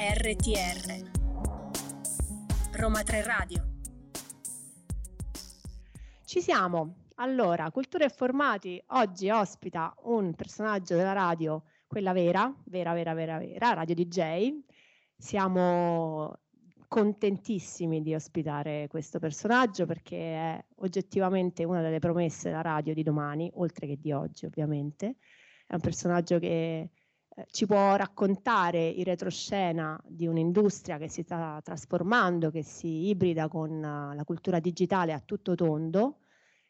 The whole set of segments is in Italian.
RTR Roma 3 Radio Ci siamo. Allora, Cultura e Formati oggi ospita un personaggio della radio, quella vera, vera, vera, vera, vera, Radio DJ. Siamo contentissimi di ospitare questo personaggio perché è oggettivamente una delle promesse della radio di domani, oltre che di oggi ovviamente. È un personaggio che eh, ci può raccontare il retroscena di un'industria che si sta trasformando, che si ibrida con uh, la cultura digitale a tutto tondo.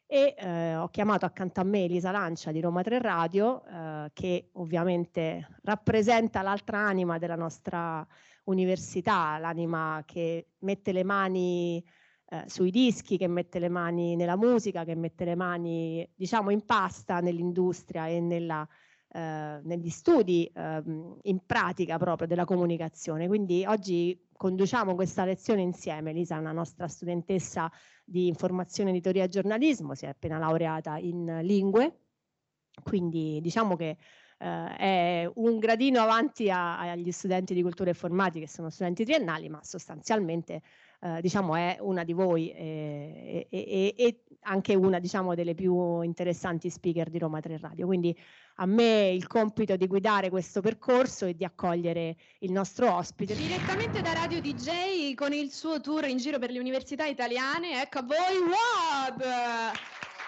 E eh, ho chiamato accanto a me Elisa Lancia di Roma 3 Radio eh, che ovviamente rappresenta l'altra anima della nostra università, l'anima che mette le mani eh, sui dischi, che mette le mani nella musica, che mette le mani diciamo in pasta nell'industria e nella eh, negli studi eh, in pratica proprio della comunicazione. Quindi oggi conduciamo questa lezione insieme. Lisa è una nostra studentessa di informazione, editoria e giornalismo, si è appena laureata in lingue, quindi diciamo che eh, è un gradino avanti a, agli studenti di cultura formati che sono studenti triennali, ma sostanzialmente eh, diciamo è una di voi e, e, e, anche una diciamo delle più interessanti speaker di Roma 3 Radio. Quindi a me il compito di guidare questo percorso e di accogliere il nostro ospite. Direttamente da Radio DJ con il suo tour in giro per le università italiane, ecco a voi Wad!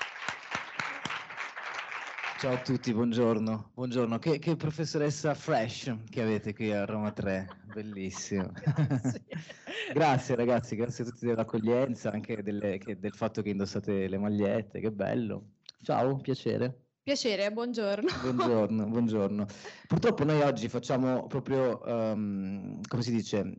Ciao a tutti, buongiorno. Buongiorno. Che, che, professoressa fresh che avete qui a Roma 3, bellissimo. Grazie. ragazzi, grazie a tutti dell'accoglienza, anche delle, che, del fatto che indossate le magliette, che bello. Ciao, piacere. Piacere, buongiorno. Buongiorno, buongiorno. Purtroppo noi oggi facciamo proprio, um, come si dice,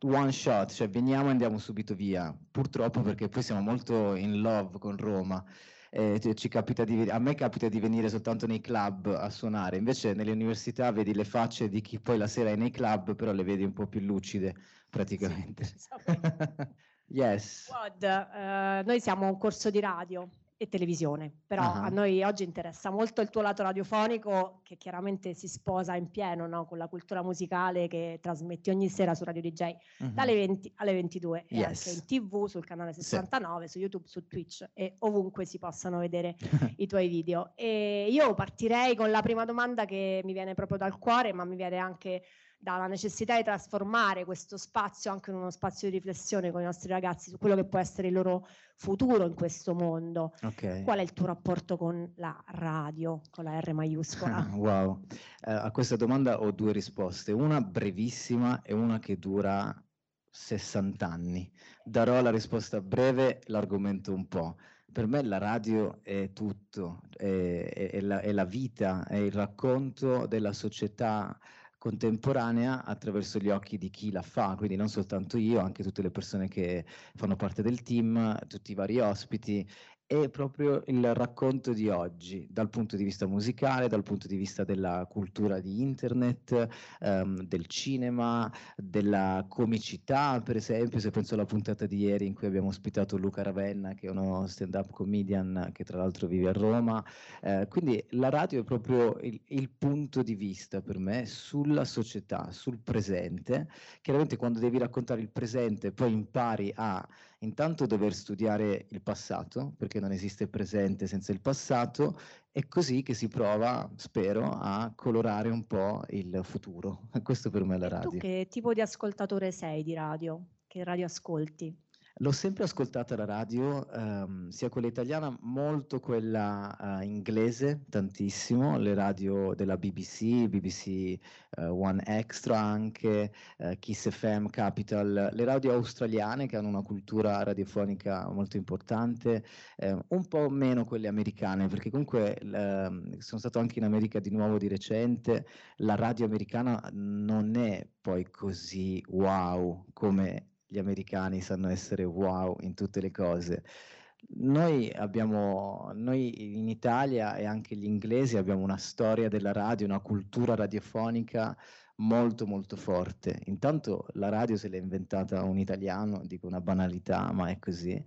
one shot, cioè veniamo e andiamo subito via. Purtroppo perché poi siamo molto in love con Roma eh, ci capita di, a me capita di venire soltanto nei club a suonare, invece nelle università vedi le facce di chi poi la sera è nei club, però le vedi un po' più lucide praticamente. Sì, yes. God, uh, noi siamo un corso di radio e televisione, però uh-huh. a noi oggi interessa molto il tuo lato radiofonico che chiaramente si sposa in pieno no? con la cultura musicale che trasmetti ogni sera su Radio DJ uh-huh. Mhm. dalle 20 alle 22 yes. e anche in tv sul canale 69, sì. su YouTube, su Twitch e ovunque si possano vedere i tuoi video. E io partirei con la prima domanda che mi viene proprio dal cuore, ma mi viene anche dalla necessità di trasformare questo spazio anche in uno spazio di riflessione con i nostri ragazzi su quello che può essere il loro futuro in questo mondo. Okay. Qual è il tuo rapporto con la radio, con la R maiuscola? wow, eh, a questa domanda ho due risposte, una brevissima e una che dura 60 anni. Darò la risposta breve, l'argomento un po'. Per me la radio è tutto, è, è, è, la, è la vita, è il racconto della società contemporanea attraverso gli occhi di chi la fa, quindi non soltanto io, anche tutte le persone che fanno parte del team, tutti i vari ospiti è proprio il racconto di oggi, dal punto di vista musicale, dal punto di vista della cultura di internet, um, del cinema, della comicità, per esempio, se penso alla puntata di ieri in cui abbiamo ospitato Luca Ravenna, che è uno stand-up comedian che tra l'altro vive a Roma. Eh, quindi la radio è proprio il, il punto di vista per me sulla società, sul presente. Chiaramente quando devi raccontare il presente poi impari a intanto dover studiare il passato, perché non esiste presente senza il passato, è così che si prova, spero, a colorare un po' il futuro. Questo per me è la radio. Tu che tipo di ascoltatore sei di radio? Che radio ascolti? L'ho sempre ascoltata la radio, ehm, sia quella italiana, molto quella eh, inglese, tantissimo, le radio della BBC, BBC eh, One Extra anche, eh, Kiss FM, Capital, le radio australiane che hanno una cultura radiofonica molto importante, eh, un po' meno quelle americane, perché comunque ehm, sono stato anche in America di nuovo di recente, la radio americana non è poi così wow come gli americani sanno essere wow in tutte le cose. Noi abbiamo, noi in Italia e anche gli inglesi abbiamo una storia della radio, una cultura radiofonica molto molto forte. Intanto la radio se l'è inventata un italiano, dico una banalità, ma è così.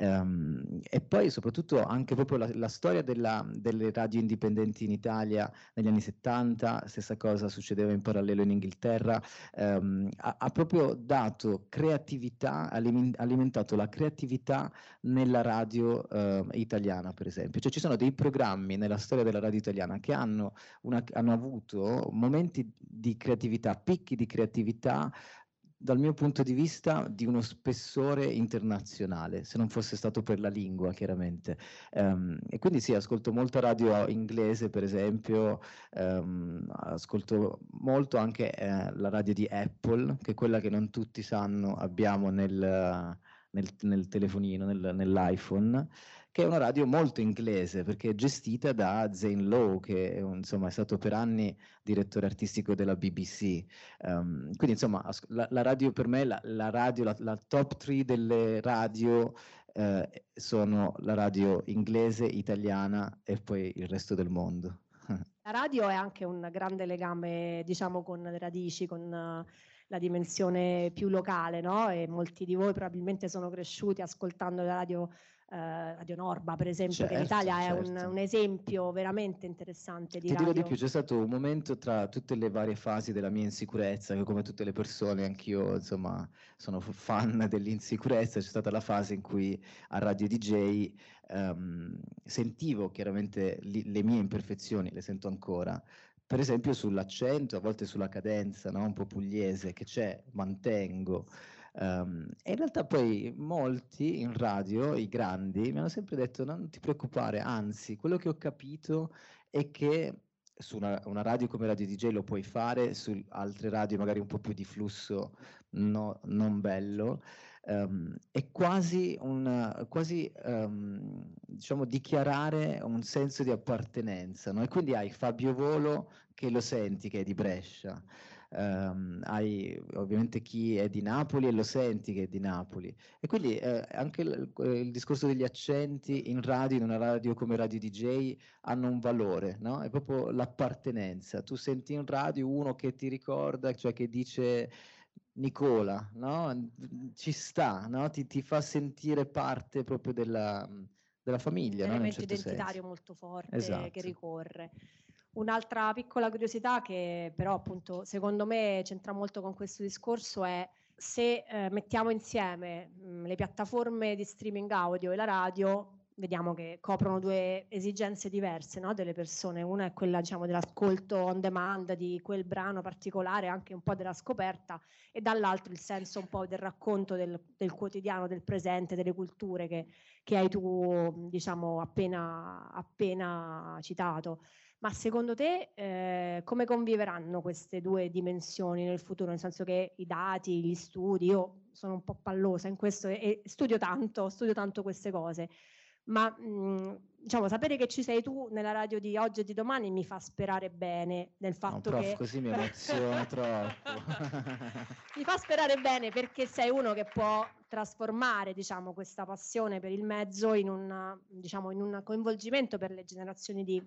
Um, e poi soprattutto anche proprio la, la storia della, delle radio indipendenti in Italia negli anni 70, stessa cosa succedeva in parallelo in Inghilterra, um, ha, ha, proprio dato creatività, alimentato la creatività nella radio uh, italiana per esempio. Cioè ci sono dei programmi nella storia della radio italiana che hanno, una, hanno avuto momenti di creatività, picchi di creatività dal mio punto di vista, di uno spessore internazionale, se non fosse stato per la lingua, chiaramente. Um, e quindi sì, ascolto molta radio inglese, per esempio, um, ascolto molto anche eh, la radio di Apple, che è quella che non tutti sanno abbiamo nel, nel, nel telefonino, nel, nell'iPhone che è una radio molto inglese perché è gestita da Zane Lowe, che insomma, è stato per anni direttore artistico della BBC. Um, ehm, quindi insomma la, la, radio per me, la, la radio, la, top 3 delle radio eh, sono la radio inglese, italiana e poi il resto del mondo. La radio è anche un grande legame, diciamo, con le radici, con la dimensione più locale, no? E molti di voi probabilmente sono cresciuti ascoltando la radio Radio Norba, per esempio, certo, che in certo, Italia certo. è un, certo. un, esempio veramente interessante di Ti radio. dirò di più, c'è stato un momento tra tutte le varie fasi della mia insicurezza, che come tutte le persone, anch'io insomma sono fan dell'insicurezza, c'è stata la fase in cui a Radio DJ ehm, sentivo chiaramente li, le mie imperfezioni, le sento ancora, per esempio sull'accento, a volte sulla cadenza, no? un po' pugliese che c'è, mantengo. Um, e in realtà poi molti in radio, i grandi, mi hanno sempre detto non ti preoccupare, anzi, quello che ho capito è che su una, una, radio come Radio DJ lo puoi fare, su altre radio magari un po' più di flusso no, non bello, um, è quasi, un, quasi um, diciamo, dichiarare un senso di appartenenza. No? E quindi hai Fabio Volo che lo senti che è di Brescia ehm, hai ovviamente chi è di Napoli e lo senti che è di Napoli. E quindi eh, anche il, il, discorso degli accenti in radio, in una radio come Radio DJ, hanno un valore, no? È proprio l'appartenenza. Tu senti in radio uno che ti ricorda, cioè che dice... Nicola, no? ci sta, no? ti, ti, fa sentire parte proprio della, della famiglia. Un elemento no? certo identitario senso. molto forte esatto. che ricorre. Un'altra piccola curiosità che però appunto secondo me c'entra molto con questo discorso è se eh, mettiamo insieme mh, mm, le piattaforme di streaming audio e la radio, vediamo che coprono due esigenze diverse no? delle persone. Una è quella diciamo, dell'ascolto on demand di quel brano particolare, anche un po' della scoperta, e dall'altro il senso un po' del racconto del, del quotidiano, del presente, delle culture che, che hai tu diciamo, appena, appena citato. Ma secondo te eh, come conviveranno queste due dimensioni nel futuro? Nel senso che i dati, gli studi, io sono un po' pallosa in questo e, e studio tanto, studio tanto queste cose, ma mh, diciamo sapere che ci sei tu nella radio di oggi e di domani mi fa sperare bene nel fatto no, prof, che così mi emoziona troppo mi fa sperare bene perché sei uno che può trasformare diciamo questa passione per il mezzo in un, diciamo, in un coinvolgimento per le generazioni di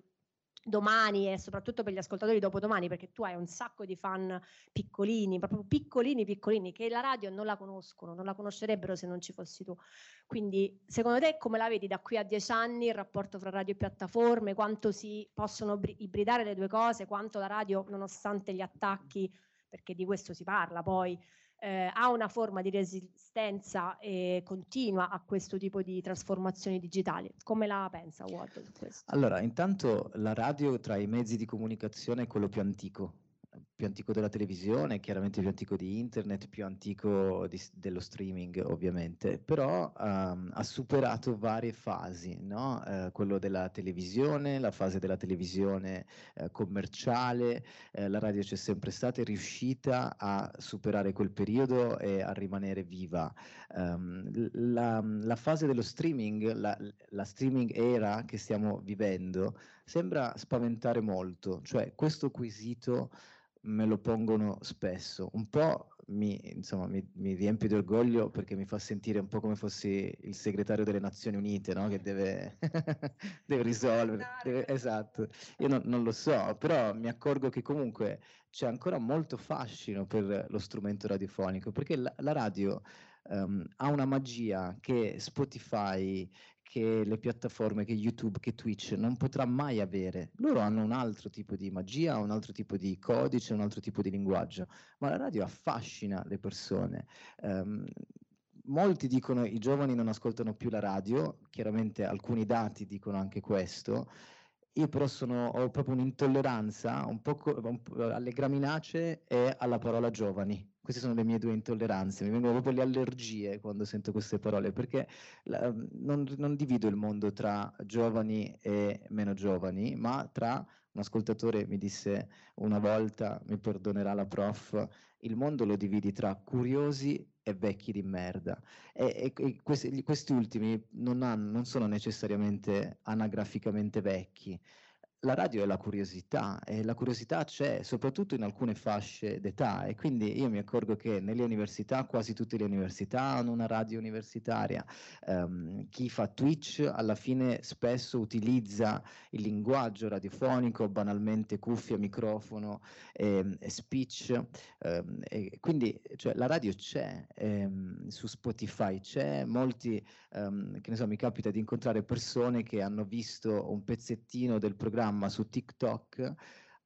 domani e soprattutto per gli ascoltatori dopodomani perché tu hai un sacco di fan piccolini, proprio piccolini piccolini che la radio non la conoscono, non la conoscerebbero se non ci fossi tu. Quindi secondo te come la vedi da qui a dieci anni il rapporto fra radio e piattaforme, quanto si possono ibridare le due cose, quanto la radio nonostante gli attacchi, perché di questo si parla poi, eh, ha una forma di resistenza eh, continua a questo tipo di trasformazioni digitali. Come la pensa Ward? Allora, intanto la radio tra i mezzi di comunicazione è quello più antico più antico della televisione, chiaramente più antico di internet, più antico di, dello streaming ovviamente, però um, ha superato varie fasi, no? uh, quello della televisione, la fase della televisione uh, commerciale, uh, la radio c'è sempre stata, è riuscita a superare quel periodo e a rimanere viva. Um, la, la, fase dello streaming, la, la streaming era che stiamo vivendo, sembra spaventare molto, cioè questo quesito me lo pongono spesso. Un po' mi, insomma, mi, mi, riempie di orgoglio perché mi fa sentire un po' come fossi il segretario delle Nazioni Unite, no? che deve, deve risolvere. Deve, esatto, io non, non, lo so, però mi accorgo che comunque c'è ancora molto fascino per lo strumento radiofonico, perché la, la radio um, ha una magia che Spotify, che le piattaforme, che YouTube, che Twitch non potrà mai avere. Loro hanno un altro tipo di magia, un altro tipo di codice, un altro tipo di linguaggio, ma la radio affascina le persone. Um, molti dicono i giovani non ascoltano più la radio, chiaramente alcuni dati dicono anche questo. Io però sono, ho proprio un'intolleranza un po', un alle graminacee e alla parola giovani. Queste sono le mie due intolleranze, mi vengono proprio le allergie quando sento queste parole, perché la, non, non divido il mondo tra giovani e meno giovani, ma tra un ascoltatore mi disse una volta, mi perdonerà la prof, il mondo lo dividi tra curiosi e vecchi di merda. E, e, e questi, questi, ultimi non, hanno, non sono necessariamente anagraficamente vecchi, la radio è la curiosità e la curiosità c'è soprattutto in alcune fasce d'età e quindi io mi accorgo che nelle università, quasi tutte le università hanno una radio universitaria, um, chi fa Twitch alla fine spesso utilizza il linguaggio radiofonico, banalmente cuffia, microfono, e, e speech, um, e quindi cioè, la radio c'è, um, su Spotify c'è, molti, che ne so, mi capita di incontrare persone che hanno visto un pezzettino del programma programma su TikTok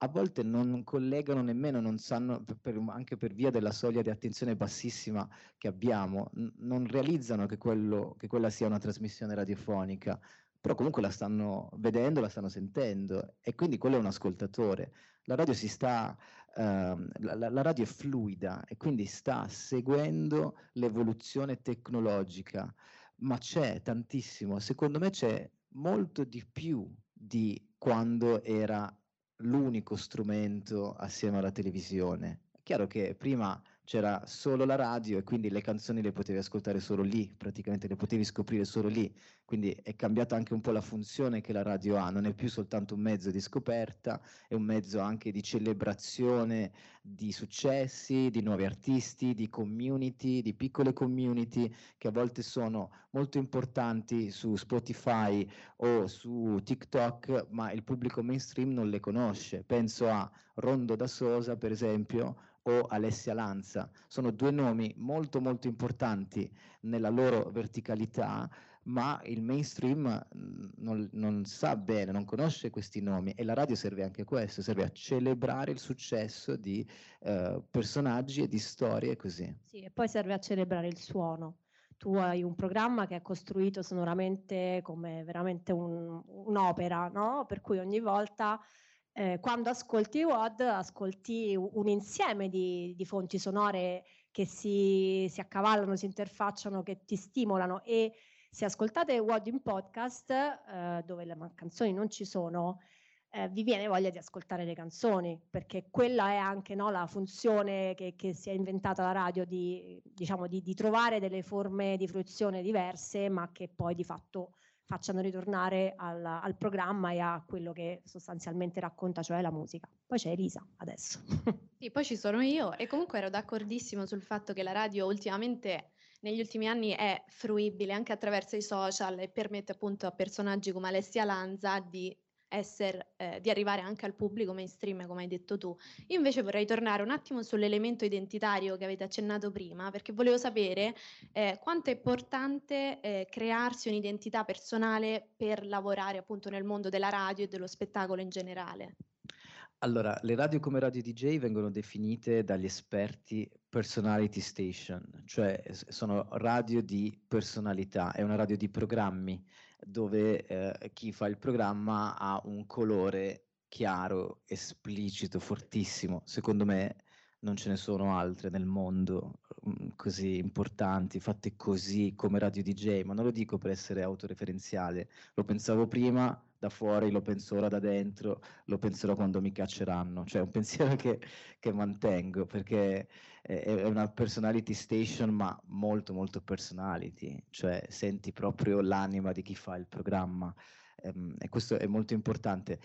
a volte non collegano nemmeno, non sanno, per, anche per via della soglia di attenzione bassissima che abbiamo, n- non realizzano che, quello, che quella sia una trasmissione radiofonica, però comunque la stanno vedendo, la stanno sentendo e quindi quello è un ascoltatore. La radio sta, uh, la, la radio è fluida e quindi sta seguendo l'evoluzione tecnologica, ma c'è tantissimo, secondo me c'è molto di più di quando era l'unico strumento assieme alla televisione. È chiaro che prima c'era solo la radio e quindi le canzoni le potevi ascoltare solo lì, praticamente le potevi scoprire solo lì, quindi è cambiata anche un po' la funzione che la radio ha, non è più soltanto un mezzo di scoperta, è un mezzo anche di celebrazione di successi, di nuovi artisti, di community, di piccole community che a volte sono molto importanti su Spotify o su TikTok, ma il pubblico mainstream non le conosce. Penso a Rondo da Sosa, per esempio, o Alessia Lanza. Sono due nomi molto molto importanti nella loro verticalità, ma il mainstream non, non, sa bene, non conosce questi nomi e la radio serve anche a questo, serve a celebrare il successo di uh, personaggi e di storie così. Sì, e poi serve a celebrare il suono. Tu hai un programma che è costruito sonoramente come veramente un, un'opera, no? per cui ogni volta eh, quando ascolti WOD ascolti un insieme di, di fonti sonore che si, si, accavallano, si interfacciano, che ti stimolano. E se ascoltate WOD in podcast, eh, dove le canzoni non ci sono, eh, vi viene voglia di ascoltare le canzoni, perché quella è anche no, la funzione che, che, si è inventata la radio di, diciamo, di, di, trovare delle forme di fruizione diverse, ma che poi di fatto facciano ritornare al, al, programma e a quello che sostanzialmente racconta, cioè la musica. Poi c'è Elisa adesso. Sì, poi ci sono io e comunque ero d'accordissimo sul fatto che la radio ultimamente negli ultimi anni è fruibile anche attraverso i social e permette appunto a personaggi come Alessia Lanza di essere, eh, di arrivare anche al pubblico mainstream, come hai detto tu. Io invece vorrei tornare un attimo sull'elemento identitario che avete accennato prima, perché volevo sapere eh, quanto è importante eh, crearsi un'identità personale per lavorare appunto nel mondo della radio e dello spettacolo in generale. Allora, le radio come radio DJ vengono definite dagli esperti personality station, cioè sono radio di personalità, è una radio di programmi dove eh, chi fa il programma ha un colore chiaro, esplicito, fortissimo. Secondo me non ce ne sono altre nel mondo um, così importanti, fatte così come Radio DJ, ma non lo dico per essere autoreferenziale, lo pensavo prima da fuori, lo penso ora da dentro, lo penserò quando mi cacceranno, cioè è un pensiero che, che mantengo perché è, è, una personality station ma molto molto personality, cioè senti proprio l'anima di chi fa il programma. Ehm, e questo è molto importante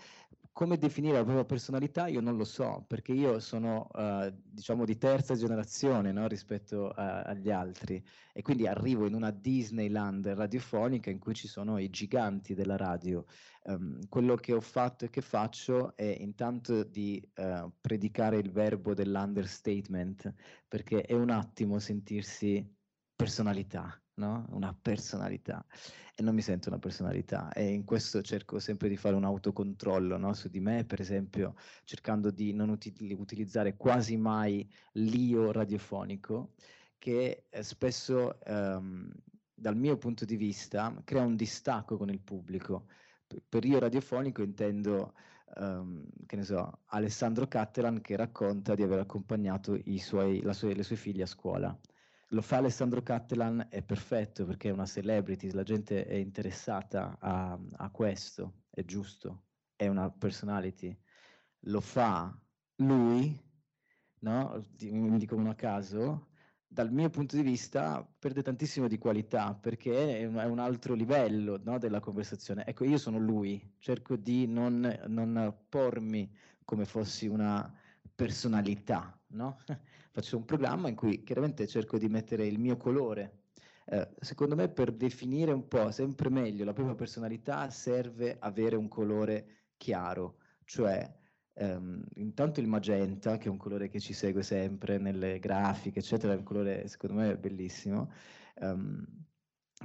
come definire la propria personalità io non lo so, perché io sono uh, diciamo di terza generazione no, rispetto a, agli altri e quindi arrivo in una Disneyland radiofonica in cui ci sono i giganti della radio. Um, quello che ho fatto e che faccio è intanto di uh, predicare il verbo dell'understatement, perché è un attimo sentirsi personalità, no? Una personalità. E non mi sento una personalità e in questo cerco sempre di fare un autocontrollo no? su di me, per esempio cercando di non util- utilizzare quasi mai l'io radiofonico che eh, spesso ehm, dal mio punto di vista crea un distacco con il pubblico. Per io radiofonico intendo um, che ne so, Alessandro Cattelan che racconta di aver accompagnato suoi, sue, le sue figlie a scuola. Lo fa Alessandro Cattelan, è perfetto perché è una celebrity, la gente è interessata a, a questo, è giusto, è una personality. Lo fa lui, no? dico uno a caso, dal mio punto di vista perde tantissimo di qualità perché è un, è un altro livello no, della conversazione. Ecco, io sono lui, cerco di non, non pormi come fossi una personalità, no? Faccio un programma in cui chiaramente cerco di mettere il mio colore. Eh, secondo me per definire un po' sempre meglio la propria personalità serve avere un colore chiaro, cioè Um, intanto il magenta, che è un colore che ci segue sempre nelle grafiche, eccetera, è un colore secondo me bellissimo. Um,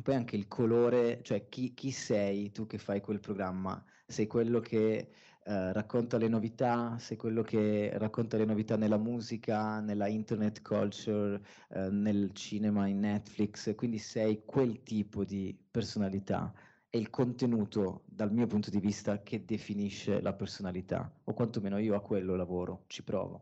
poi anche il colore, cioè chi, chi, sei tu che fai quel programma? Sei quello che uh, racconta le novità, sei quello che racconta le novità nella musica, nella internet culture, uh, nel cinema, in Netflix, quindi sei quel tipo di personalità è il contenuto, dal mio punto di vista, che definisce la personalità, o quantomeno io a quello lavoro, ci provo.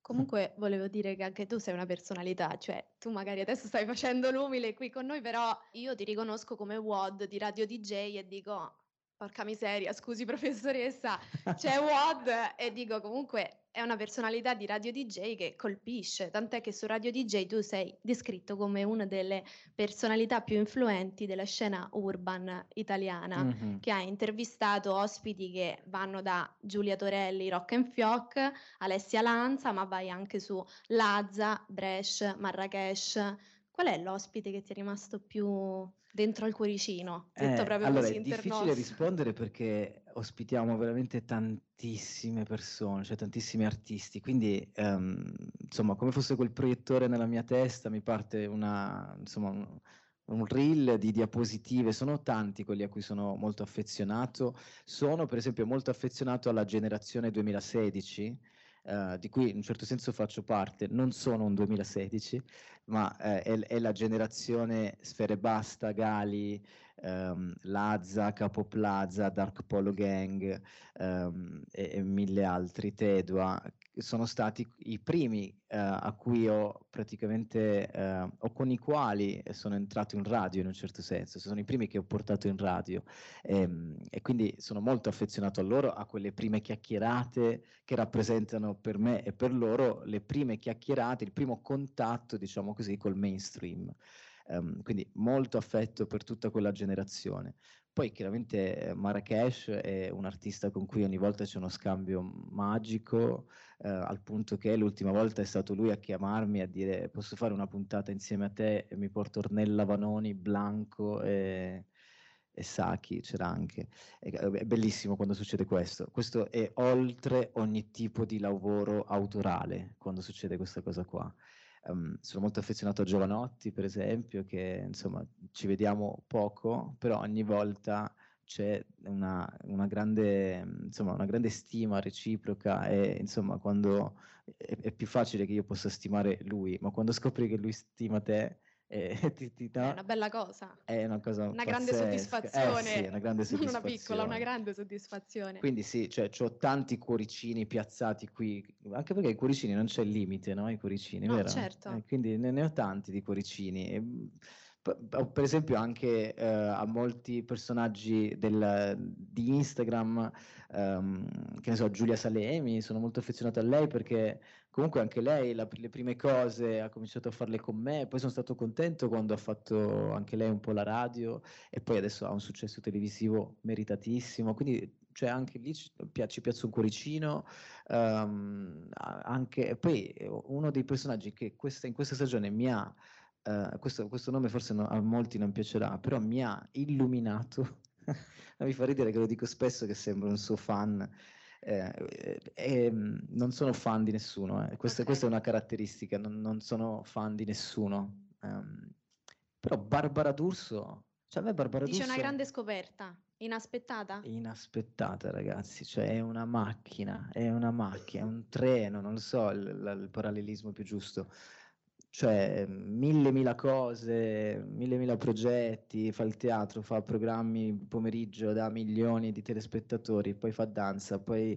Comunque volevo dire che anche tu sei una personalità, cioè tu magari adesso stai facendo l'umile qui con noi, però io ti riconosco come WOD di Radio DJ e dico, porca miseria, scusi professoressa, c'è WOD e dico comunque è una personalità di Radio DJ che colpisce, tant'è che su Radio DJ tu sei descritto come una delle personalità più influenti della scena urban italiana, mm-hmm. che ha intervistato ospiti che vanno da Giulia Torelli, Rock and Fioc, Alessia Lanza, ma vai anche su Lazza, Brescia, Marrakesh. Qual è l'ospite che ti è rimasto più dentro al cuoricino? Detto eh, proprio allora, così è difficile rispondere perché ospitiamo veramente tantissime persone, cioè tantissimi artisti, quindi um, insomma come fosse quel proiettore nella mia testa mi parte una, insomma, un, un reel di diapositive, sono tanti quelli a cui sono molto affezionato, sono per esempio molto affezionato alla generazione 2016, Uh, di cui in un certo senso faccio parte, non sono un 2016, ma eh, è, è, la generazione Sfere Basta, Gali, um, Lazza, Capo Plaza, Dark Polo Gang um, e, e, mille altri, Tedua, sono stati i primi uh, a cui ho praticamente, uh, o con i quali sono entrato in radio in un certo senso, sono i primi che ho portato in radio e, ehm, e quindi sono molto affezionato a loro, a quelle prime chiacchierate che rappresentano per me e per loro le prime chiacchierate, il primo contatto, diciamo così, col mainstream. Um, quindi molto affetto per tutta quella generazione. Poi chiaramente eh, Marrakesh è un artista con cui ogni volta c'è uno scambio magico, eh, al punto che l'ultima volta è stato lui a chiamarmi a dire posso fare una puntata insieme a te e mi porto Ornella Vanoni, Blanco e, e Saki, c'era anche. È, è bellissimo quando succede questo. Questo è oltre ogni tipo di lavoro autorale, quando succede questa cosa qua. Um, sono molto affezionato a Giovanotti, per esempio, che insomma ci vediamo poco, però ogni volta c'è una, una, grande, insomma, una grande stima reciproca e insomma quando è, è, più facile che io possa stimare lui, ma quando scopri che lui stima te eh, ti, ti dà, è una bella cosa. È una cosa Una grande soddisfazione. Eh, sì, una grande soddisfazione. Non una piccola, una grande soddisfazione. Quindi sì, cioè ho tanti cuoricini piazzati qui, anche perché i cuoricini non c'è il limite, no? I cuoricini, no, vero? certo. Eh, quindi ne, ne, ho tanti di cuoricini. E, per esempio anche eh, a molti personaggi del, di Instagram, ehm, che ne so, Giulia Salemi, sono molto affezionato a lei perché comunque anche lei la, le prime cose ha cominciato a farle con me, poi sono stato contento quando ha fatto anche lei un po' la radio e poi adesso ha un successo televisivo meritatissimo, quindi cioè anche lì ci, ci piazza un cuoricino, um, anche, poi uno dei personaggi che questa, in questa stagione mi ha Uh, questo, questo, nome forse no, a molti non piacerà, però mi ha illuminato, mi fa ridere che lo dico spesso che sembro un suo fan, eh, eh, non sono fan di nessuno, eh. questa, okay. questa, è una caratteristica, non, non, sono fan di nessuno. Um, Però Barbara D'Urso, cioè a me Barbara Dice D'Urso... una grande scoperta, inaspettata. Inaspettata, ragazzi, cioè è una macchina, è una macchina, è un treno, non lo so il- il parallelismo più giusto. Cioè, mille mila cose, mille mila progetti, fa il teatro, fa programmi pomeriggio da milioni di telespettatori, poi fa danza, poi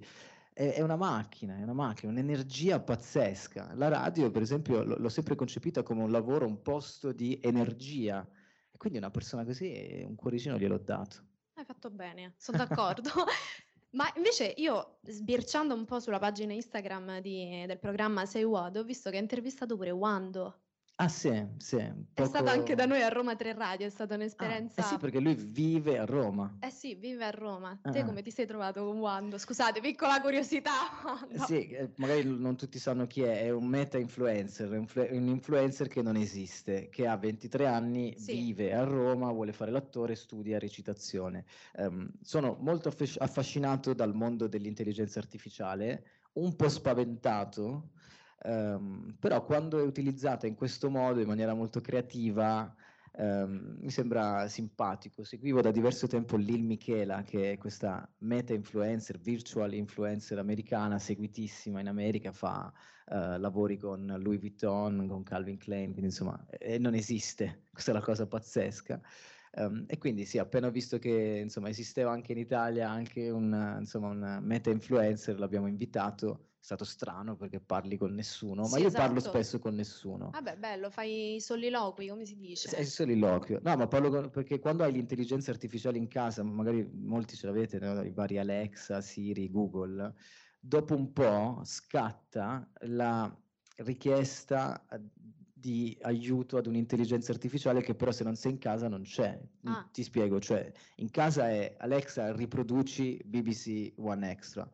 è, è una macchina, è una macchina, un'energia pazzesca. La radio, per esempio, l- l'ho sempre concepita come un lavoro, un posto di energia. E quindi una persona così, un cuoricino gliel'ho dato. Hai fatto bene, sono d'accordo. Ma invece io, sbirciando un po' sulla pagina Instagram di- del programma Say What, ho visto che hai intervistato pure Wando. Ah sì, sì. un È stato anche da poco- noi a Roma 3 Radio, è stata Ah, un'esperienza... eh sì, perché lui vive a Roma. Eh sì, vive a Roma. Te Ah. come ti sei trovato con Wando? Scusate, piccola curiosità. No. Sì, eh, magari non tutti sanno chi è, è un meta influencer, un influ- un influencer che non esiste, che ha 23 anni, Sì. vive a Roma, vuole fare l'attore, studia recitazione. Ehm, sono molto affasc- affascinato dal mondo dell'intelligenza artificiale, un po' spaventato, ehm, però quando è utilizzata in questo modo, in maniera molto creativa, ehm, mi sembra simpatico. Seguivo da diverso tempo Lil Michela, che è questa meta influencer, virtual influencer americana, seguitissima in America, fa eh, lavori con Louis Vuitton, con Calvin Klein, quindi insomma, e non esiste, questa è la cosa pazzesca. Ehm, e quindi sì, appena ho visto che insomma, esisteva anche in Italia anche un, un meta influencer, l'abbiamo invitato, stato strano perché parli con nessuno, ma Sì, io parlo esatto. spesso con nessuno. Vabbè, bello, fai i soliloqui, come si dice? È soliloquio. No, ma parlo con- perché quando hai l'intelligenza artificiale in casa, magari molti ce l'avete, no? i vari Alexa, Siri, Google, dopo un po' scatta la richiesta di aiuto ad un'intelligenza artificiale che però se non sei in casa non c'è. Ah. Ti spiego, cioè in casa è Alexa riproduci BBC One Extra.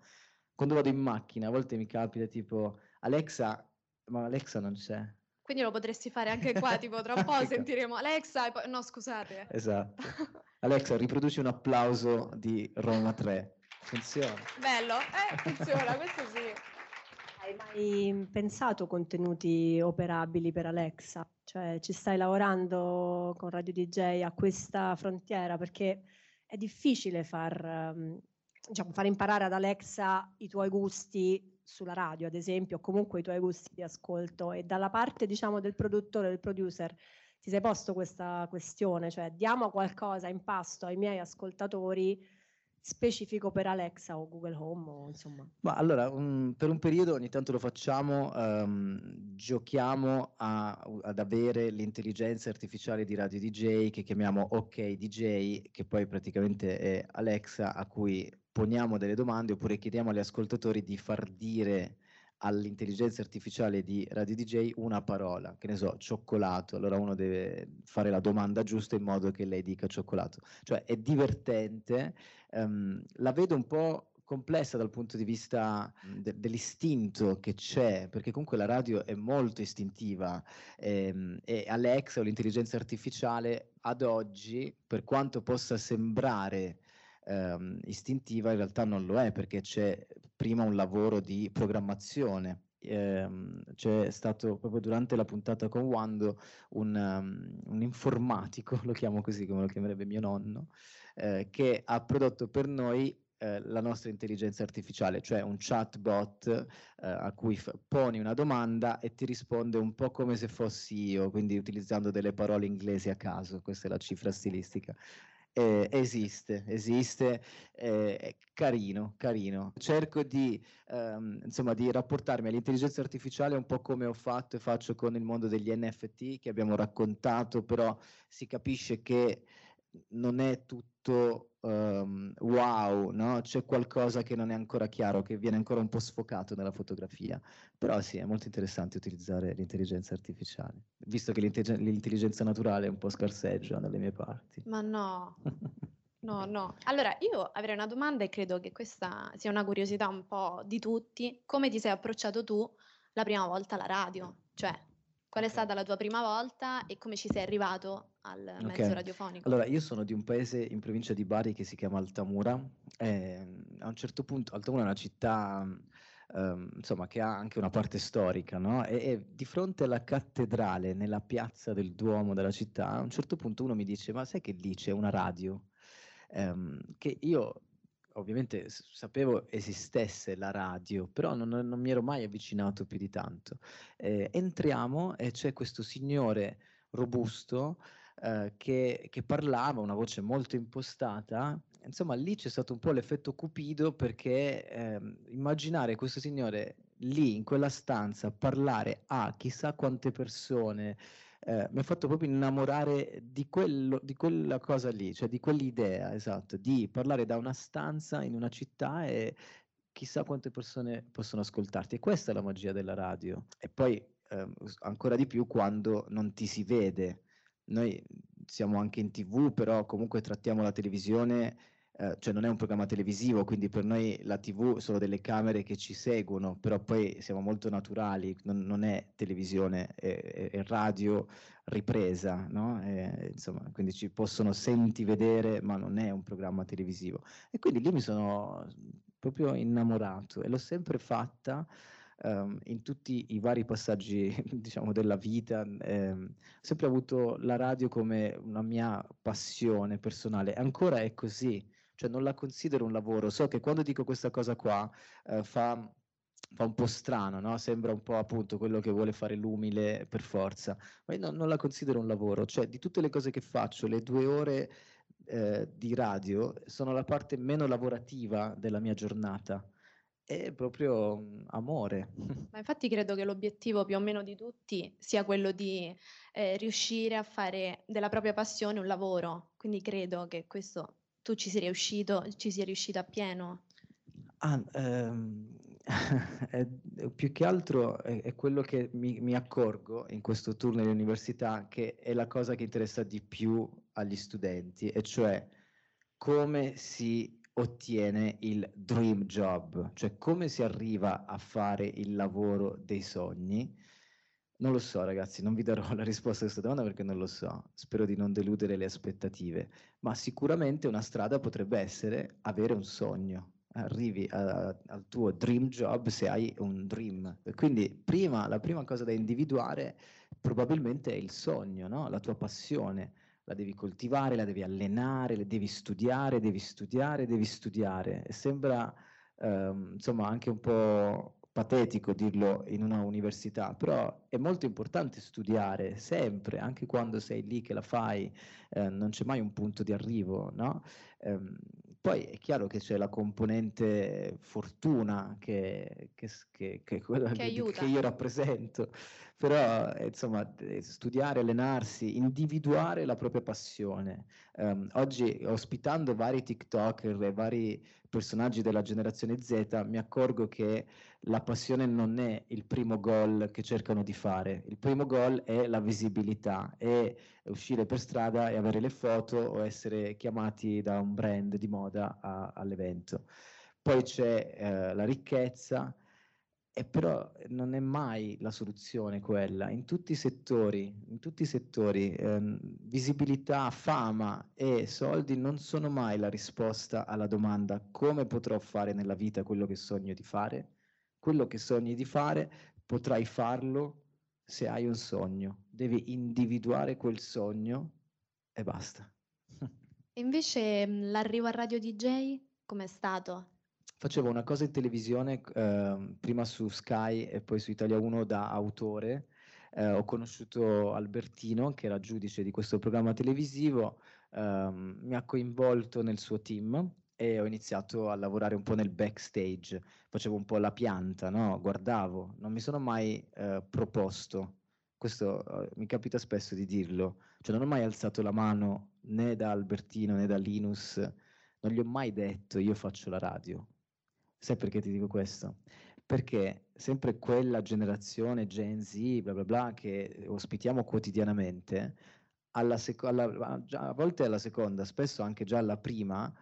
Quando vado in macchina a volte mi capita tipo Alexa, ma Alexa non c'è. Quindi lo potresti fare anche qua, tipo tra un po' sentiremo Alexa e poi... No, scusate. Esatto. Alexa, riproduci un applauso di Roma 3. Funziona. Bello, eh, funziona, questo sì. Hai mai pensato contenuti operabili per Alexa? Cioè ci stai lavorando con Radio DJ a questa frontiera perché è difficile far, ehm, diciamo, far imparare ad Alexa i tuoi gusti sulla radio, ad esempio, o comunque i tuoi gusti di ascolto e dalla parte, diciamo, del produttore, del producer, ti sei posto questa questione, cioè diamo qualcosa in pasto ai miei ascoltatori specifico per Alexa o Google Home o insomma. Ma allora, un- per un periodo ogni tanto lo facciamo, ehm, giochiamo a- ad avere l'intelligenza artificiale di Radio DJ che chiamiamo OK DJ, che poi praticamente è Alexa a cui poniamo delle domande oppure chiediamo agli ascoltatori di far dire all'intelligenza artificiale di Radio DJ una parola, che ne so, cioccolato, allora uno deve fare la domanda giusta in modo che lei dica cioccolato. Cioè è divertente, ehm, la vedo un po' complessa dal punto di vista mh, de- dell'istinto che c'è, perché comunque la radio è molto istintiva ehm, e Alexa o l'intelligenza artificiale ad oggi, per quanto possa sembrare ehm, istintiva, in realtà non lo è perché c'è prima un lavoro di programmazione. Ehm, c'è stato proprio durante la puntata con Wando un, um, un informatico, lo chiamo così come lo chiamerebbe mio nonno, eh, che ha prodotto per noi eh, la nostra intelligenza artificiale, cioè un chatbot eh, a cui f- poni una domanda e ti risponde un po' come se fossi io, quindi utilizzando delle parole inglesi a caso, questa è la cifra stilistica. Eh, esiste, esiste, eh, è carino, carino. Cerco di, ehm, insomma, di rapportarmi all'intelligenza artificiale un po' come ho fatto e faccio con il mondo degli NFT che abbiamo raccontato, però si capisce che non è tutto ehm, wow, no? C'è qualcosa che non è ancora chiaro, che viene ancora un po' sfocato nella fotografia. Però sì, è molto interessante utilizzare l'intelligenza artificiale, visto che l'intelligen- l'intelligenza naturale è un po' scarseggia dalle mie parti. Ma no, no, no. Allora, io avrei una domanda e credo che questa sia una curiosità un po' di tutti. Come ti sei approcciato tu la prima volta alla radio? Cioè, qual è stata la tua prima volta e come ci sei arrivato al mezzo radiofonico? Allora, io sono di un paese in provincia di Bari che si chiama Altamura. e, a un certo punto, Altamura è una città ehm, insomma, che ha anche una parte storica, no? E, e, di fronte alla cattedrale, nella piazza del Duomo della città, a un certo punto uno mi dice, ma sai che lì c'è una radio? Ehm, che io ovviamente sapevo esistesse la radio, però non, non, mi ero mai avvicinato più di tanto. Eh, entriamo e c'è questo signore robusto eh, che, che, parlava, una voce molto impostata. Insomma, lì c'è stato un po' l'effetto cupido perché eh, immaginare questo signore lì in quella stanza parlare a chissà quante persone eh, mi ha fatto proprio innamorare di, quello, di quella cosa lì, cioè di quell'idea, esatto, di parlare da una stanza in una città e chissà quante persone possono ascoltarti. E questa è la magia della radio. E poi eh, ancora di più quando non ti si vede. Noi siamo anche in tv, però comunque trattiamo la televisione eh, cioè non è un programma televisivo, quindi per noi la TV sono delle camere che ci seguono, però poi siamo molto naturali, non, non è televisione, è, è, radio ripresa, no? E, insomma, quindi ci possono senti vedere, ma non è un programma televisivo. E quindi lì mi sono proprio innamorato e l'ho sempre fatta. Um, in tutti i vari passaggi diciamo, della vita, ehm, ho sempre avuto la radio come una mia passione personale, ancora è così cioè non la considero un lavoro. So che quando dico questa cosa qua eh, fa fa un po' strano, no? sembra un po' appunto quello che vuole fare l'umile per forza, ma io no, non la considero un lavoro, cioè di tutte le cose che faccio, le due ore eh, di radio sono la parte meno lavorativa della mia giornata, è proprio mm, amore. Ma infatti credo che l'obiettivo più o meno di tutti sia quello di eh, riuscire a fare della propria passione un lavoro, quindi credo che questo tu ci sei riuscito, ci sia riuscito appieno? Ah, ehm, più che altro è, è quello che mi, mi, accorgo in questo tour nell'università che è la cosa che interessa di più agli studenti, e cioè come si ottiene il dream job, cioè come si arriva a fare il lavoro dei sogni non lo so ragazzi, non vi darò la risposta a questa domanda perché non lo so, spero di non deludere le aspettative, ma sicuramente una strada potrebbe essere avere un sogno, arrivi a, al tuo dream job se hai un dream. Quindi prima, la prima cosa da individuare probabilmente è il sogno, no? la tua passione, la devi coltivare, la devi allenare, la devi studiare, devi studiare, devi studiare. E sembra ehm, insomma anche un po' patetico dirlo in una università, però è molto importante studiare sempre, anche quando sei lì che la fai, eh, non c'è mai un punto di arrivo, no? Ehm, poi è chiaro che c'è la componente fortuna che, che, che, che è quella che, io rappresento, però eh, insomma studiare, allenarsi, individuare la propria passione. Um, oggi ospitando vari TikToker e vari personaggi della generazione Z mi accorgo che la passione non è il primo goal che cercano di fare, il primo goal è la visibilità, è uscire per strada e avere le foto o essere chiamati da un brand di moda a, all'evento. Poi c'è eh, la ricchezza, e però non è mai la soluzione quella. In tutti i settori, tutti i settori ehm, visibilità, fama e soldi non sono mai la risposta alla domanda come potrò fare nella vita quello che sogno di fare. Quello che sogni di fare potrai farlo se hai un sogno. Devi individuare quel sogno e basta. E invece l'arrivo a Radio DJ com'è stato? facevo una cosa in televisione, eh, prima su Sky e poi su Italia 1 da autore. Eh, ho conosciuto Albertino, che era giudice di questo programma televisivo, ehm, mi ha coinvolto nel suo team e ho iniziato a lavorare un po' nel backstage. Facevo un po' la pianta, no? guardavo, non mi sono mai eh, proposto. Questo uh, mi capita spesso di dirlo, cioè non ho mai alzato la mano né da Albertino né da Linus, non gli ho mai detto io faccio la radio, Sai perché ti dico questo? Perché sempre quella generazione Gen Z, bla bla bla, che ospitiamo quotidianamente, alla seco- alla, a volte alla seconda, spesso anche già alla prima,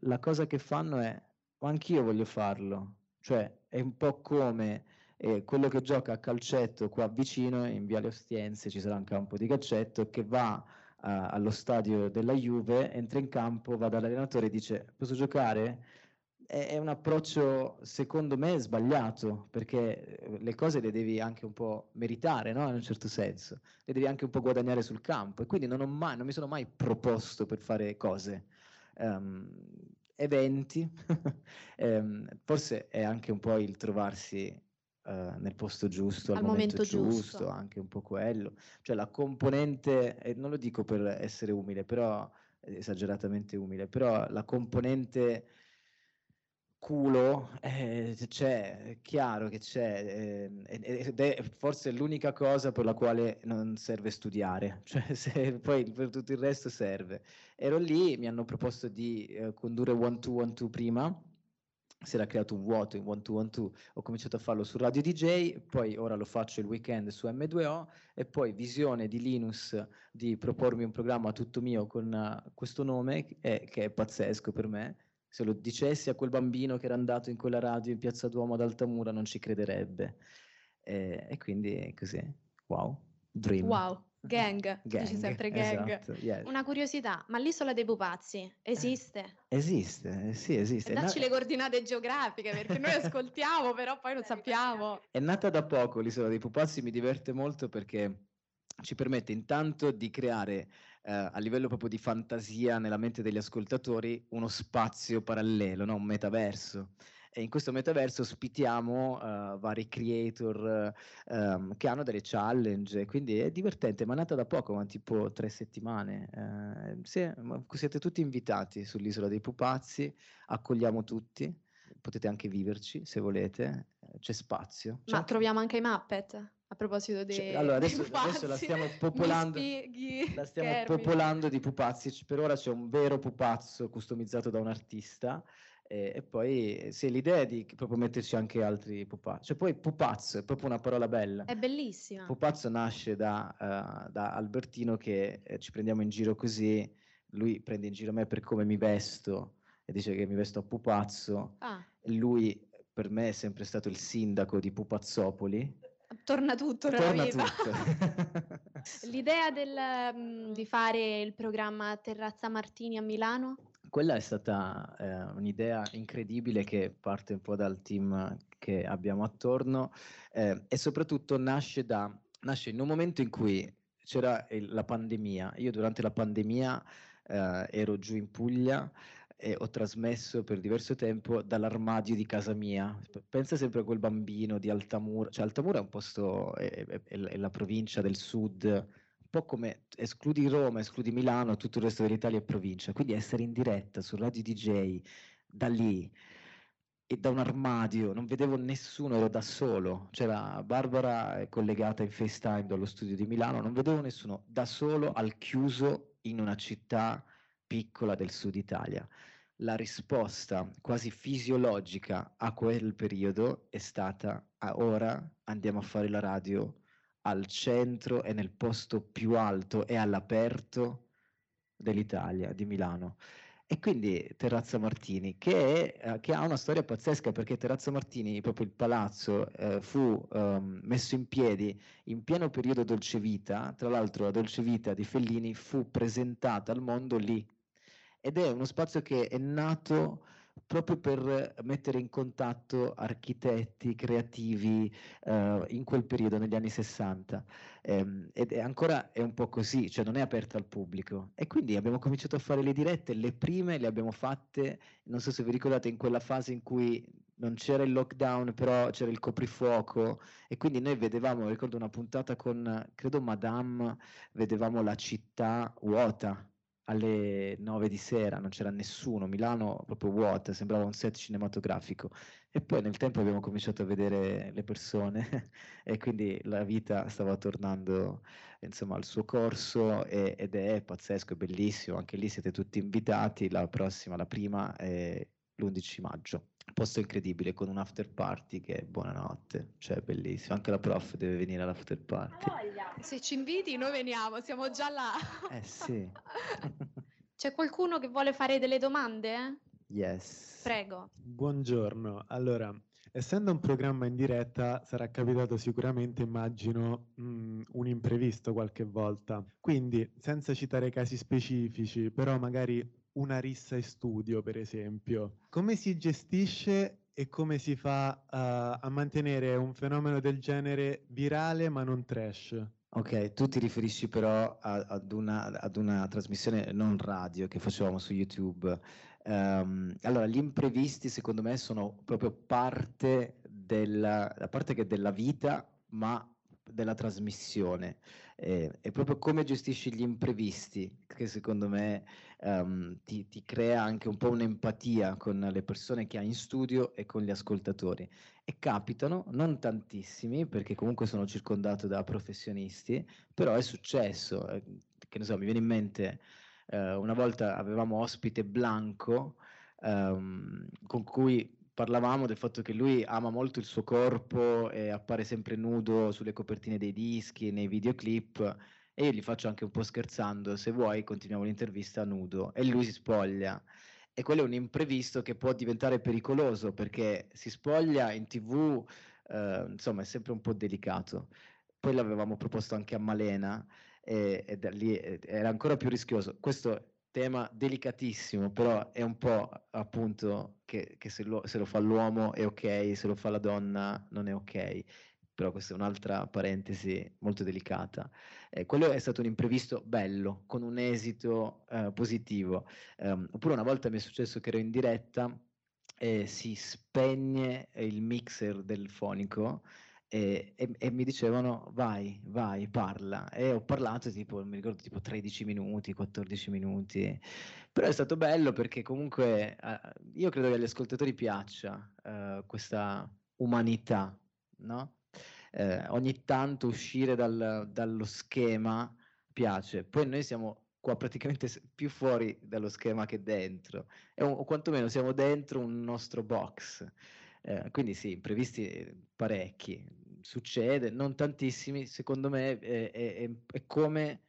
la cosa che fanno è, anch'io voglio farlo. Cioè, è un po' come eh, quello che gioca a calcetto qua vicino, in Viale Ostiense, ci sarà un campo di calcetto, che va uh, allo stadio della Juve, entra in campo, va dall'allenatore e dice, posso giocare? è, un approccio secondo me sbagliato perché eh, le cose le devi anche un po' meritare, no? in un certo senso, le devi anche un po' guadagnare sul campo e quindi non, mai, non mi sono mai proposto per fare cose. Um, eventi, um, forse è anche un po' il trovarsi Uh, nel posto giusto, al, al momento, momento giusto, giusto, anche un po' quello. Cioè la componente, e non lo dico per essere umile, però esageratamente umile, però la componente culo eh, c'è, è chiaro che c'è, eh, ed è forse l'unica cosa per la quale non serve studiare, cioè se, poi per tutto il resto serve. Ero lì, mi hanno proposto di eh, condurre One Two One Two prima, si era creato un vuoto in One Two One Two, ho cominciato a farlo su Radio DJ, poi ora lo faccio il weekend su M2O e poi visione di Linus di propormi un programma tutto mio con uh, questo nome che è pazzesco per me se lo dicessi a quel bambino che era andato in quella radio in Piazza Duomo ad Altamura non ci crederebbe. E, e quindi così, wow, dream. Wow, gang, gang dici sempre gang. Esatto, yes. Una curiosità, ma l'isola dei pupazzi esiste? Eh, esiste, eh, sì, esiste. E dacci na- le coordinate geografiche perché noi ascoltiamo però poi non sappiamo. È nata da poco l'isola dei pupazzi, mi diverte molto perché ci permette intanto di creare eh, a livello proprio di fantasia nella mente degli ascoltatori uno spazio parallelo, no? un metaverso. E in questo metaverso ospitiamo uh, vari creator uh, um, che hanno delle challenge, quindi è divertente, ma è nata da poco, ma tipo tre settimane. Uh, sì, siete tutti invitati sull'isola dei pupazzi, accogliamo tutti, potete anche viverci se volete, c'è spazio. Ma c'è troviamo anche i Muppet? A proposito dei, cioè, allora adesso, adesso, la stiamo popolando, la stiamo popolando di pupazzi. Per ora c'è un vero pupazzo customizzato da un artista. E, e poi sì, l'idea è di proprio metterci anche altri pupazzi. Cioè, poi pupazzo è proprio una parola bella. È bellissima. Pupazzo nasce da, uh, da Albertino che eh, ci prendiamo in giro così. Lui prende in giro me per come mi vesto e dice che mi vesto a pupazzo. Ah. Lui per me è sempre stato il sindaco di Pupazzopoli Torna tutto nella Torna vita. Tutto. L'idea del, um, di fare il programma Terrazza Martini a Milano? Quella è stata eh, un'idea incredibile che parte un po' dal team che abbiamo attorno eh, e soprattutto nasce, da, nasce in un momento in cui c'era il, la pandemia. Io durante la pandemia eh, ero giù in Puglia e ho trasmesso per diverso tempo dall'armadio di casa mia. Pensa sempre a quel bambino di Altamura, cioè Altamura è un posto, è, è, è la provincia del sud, un po' come escludi Roma, escludi Milano, tutto il resto dell'Italia è provincia, quindi essere in diretta su Radio DJ da lì e da un armadio, non vedevo nessuno, ero da solo, c'era Barbara collegata in FaceTime dallo studio di Milano, non vedevo nessuno, da solo al chiuso in una città piccola del sud Italia. La risposta quasi fisiologica a quel periodo è stata ah, ora andiamo a fare la radio al centro e nel posto più alto e all'aperto dell'Italia, di Milano. E quindi Terrazza Martini, che, è, eh, che, ha una storia pazzesca perché Terrazza Martini, proprio il palazzo, eh, fu um, messo in piedi in pieno periodo Dolce Vita, tra l'altro la Dolce Vita di Fellini fu presentata al mondo lì, ed è uno spazio che è nato proprio per mettere in contatto architetti creativi uh, in quel periodo, negli anni 60. Um, ed è ancora è un po' così, cioè non è aperto al pubblico. E quindi abbiamo cominciato a fare le dirette, le prime le abbiamo fatte, non so se vi ricordate, in quella fase in cui non c'era il lockdown, però c'era il coprifuoco e quindi noi vedevamo, ricordo una puntata con, credo Madame, vedevamo la città vuota alle 9 di sera, non c'era nessuno, Milano proprio vuota, sembrava un set cinematografico. E poi nel tempo abbiamo cominciato a vedere le persone e quindi la vita stava tornando insomma, al suo corso e, ed è pazzesco, è bellissimo, anche lì siete tutti invitati, la prossima, la prima è l'11 maggio. Posto incredibile con un after party che è buonanotte, cioè bellissimo. Anche la prof deve venire all'after party. Se ci inviti, noi veniamo, siamo già là. Eh sì. C'è qualcuno che vuole fare delle domande? Yes. Prego. Buongiorno. Allora, essendo un programma in diretta, sarà capitato sicuramente, immagino, mh, mm, un imprevisto qualche volta. Quindi, senza citare casi specifici, però magari una rissa in studio, per esempio. Come si gestisce e come si fa uh, a mantenere un fenomeno del genere virale ma non trash? Ok, tu ti riferisci però a, ad, una, ad, una, trasmissione non radio che facevamo su YouTube. Um, allora, gli imprevisti secondo me sono proprio parte della, parte che della vita, ma della trasmissione. Eh, è proprio come gestisci gli imprevisti che secondo me um, ti, ti, crea anche un po' un'empatia con le persone che hai in studio e con gli ascoltatori. E capitano, non tantissimi, perché comunque sono circondato da professionisti, però è successo. Eh, che ne so, mi viene in mente, eh, una volta avevamo ospite Blanco, um, con cui parlavamo del fatto che lui ama molto il suo corpo e appare sempre nudo sulle copertine dei dischi, nei videoclip e io gli faccio anche un po' scherzando, se vuoi continuiamo l'intervista nudo e lui si spoglia. E quello è un imprevisto che può diventare pericoloso perché si spoglia in tv, eh, insomma è sempre un po' delicato. Poi l'avevamo proposto anche a Malena e, e da lì era ancora più rischioso. Questo tema delicatissimo, però è un po' appunto che, che se, lo, se, lo, fa l'uomo è ok, se lo fa la donna non è ok però questa è un'altra parentesi molto delicata. Eh, quello è stato un imprevisto bello, con un esito eh, positivo. Um, oppure una volta mi è successo che ero in diretta e si spegne il mixer del fonico e, e, e, mi dicevano vai, vai, parla. E ho parlato tipo, mi ricordo tipo 13 minuti, 14 minuti. Però è stato bello perché comunque eh, io credo che agli ascoltatori piaccia eh, questa umanità, no? eh, ogni tanto uscire dal, dallo schema piace. Poi noi siamo qua praticamente più fuori dallo schema che dentro, un, o quantomeno siamo dentro un nostro box. Eh, quindi sì, imprevisti parecchi, succede, non tantissimi, secondo me è, è, è, come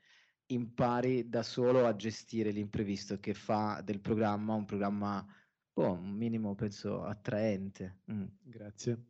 impari da solo a gestire l'imprevisto che fa del programma un programma, oh, un minimo penso attraente. Mm. Grazie.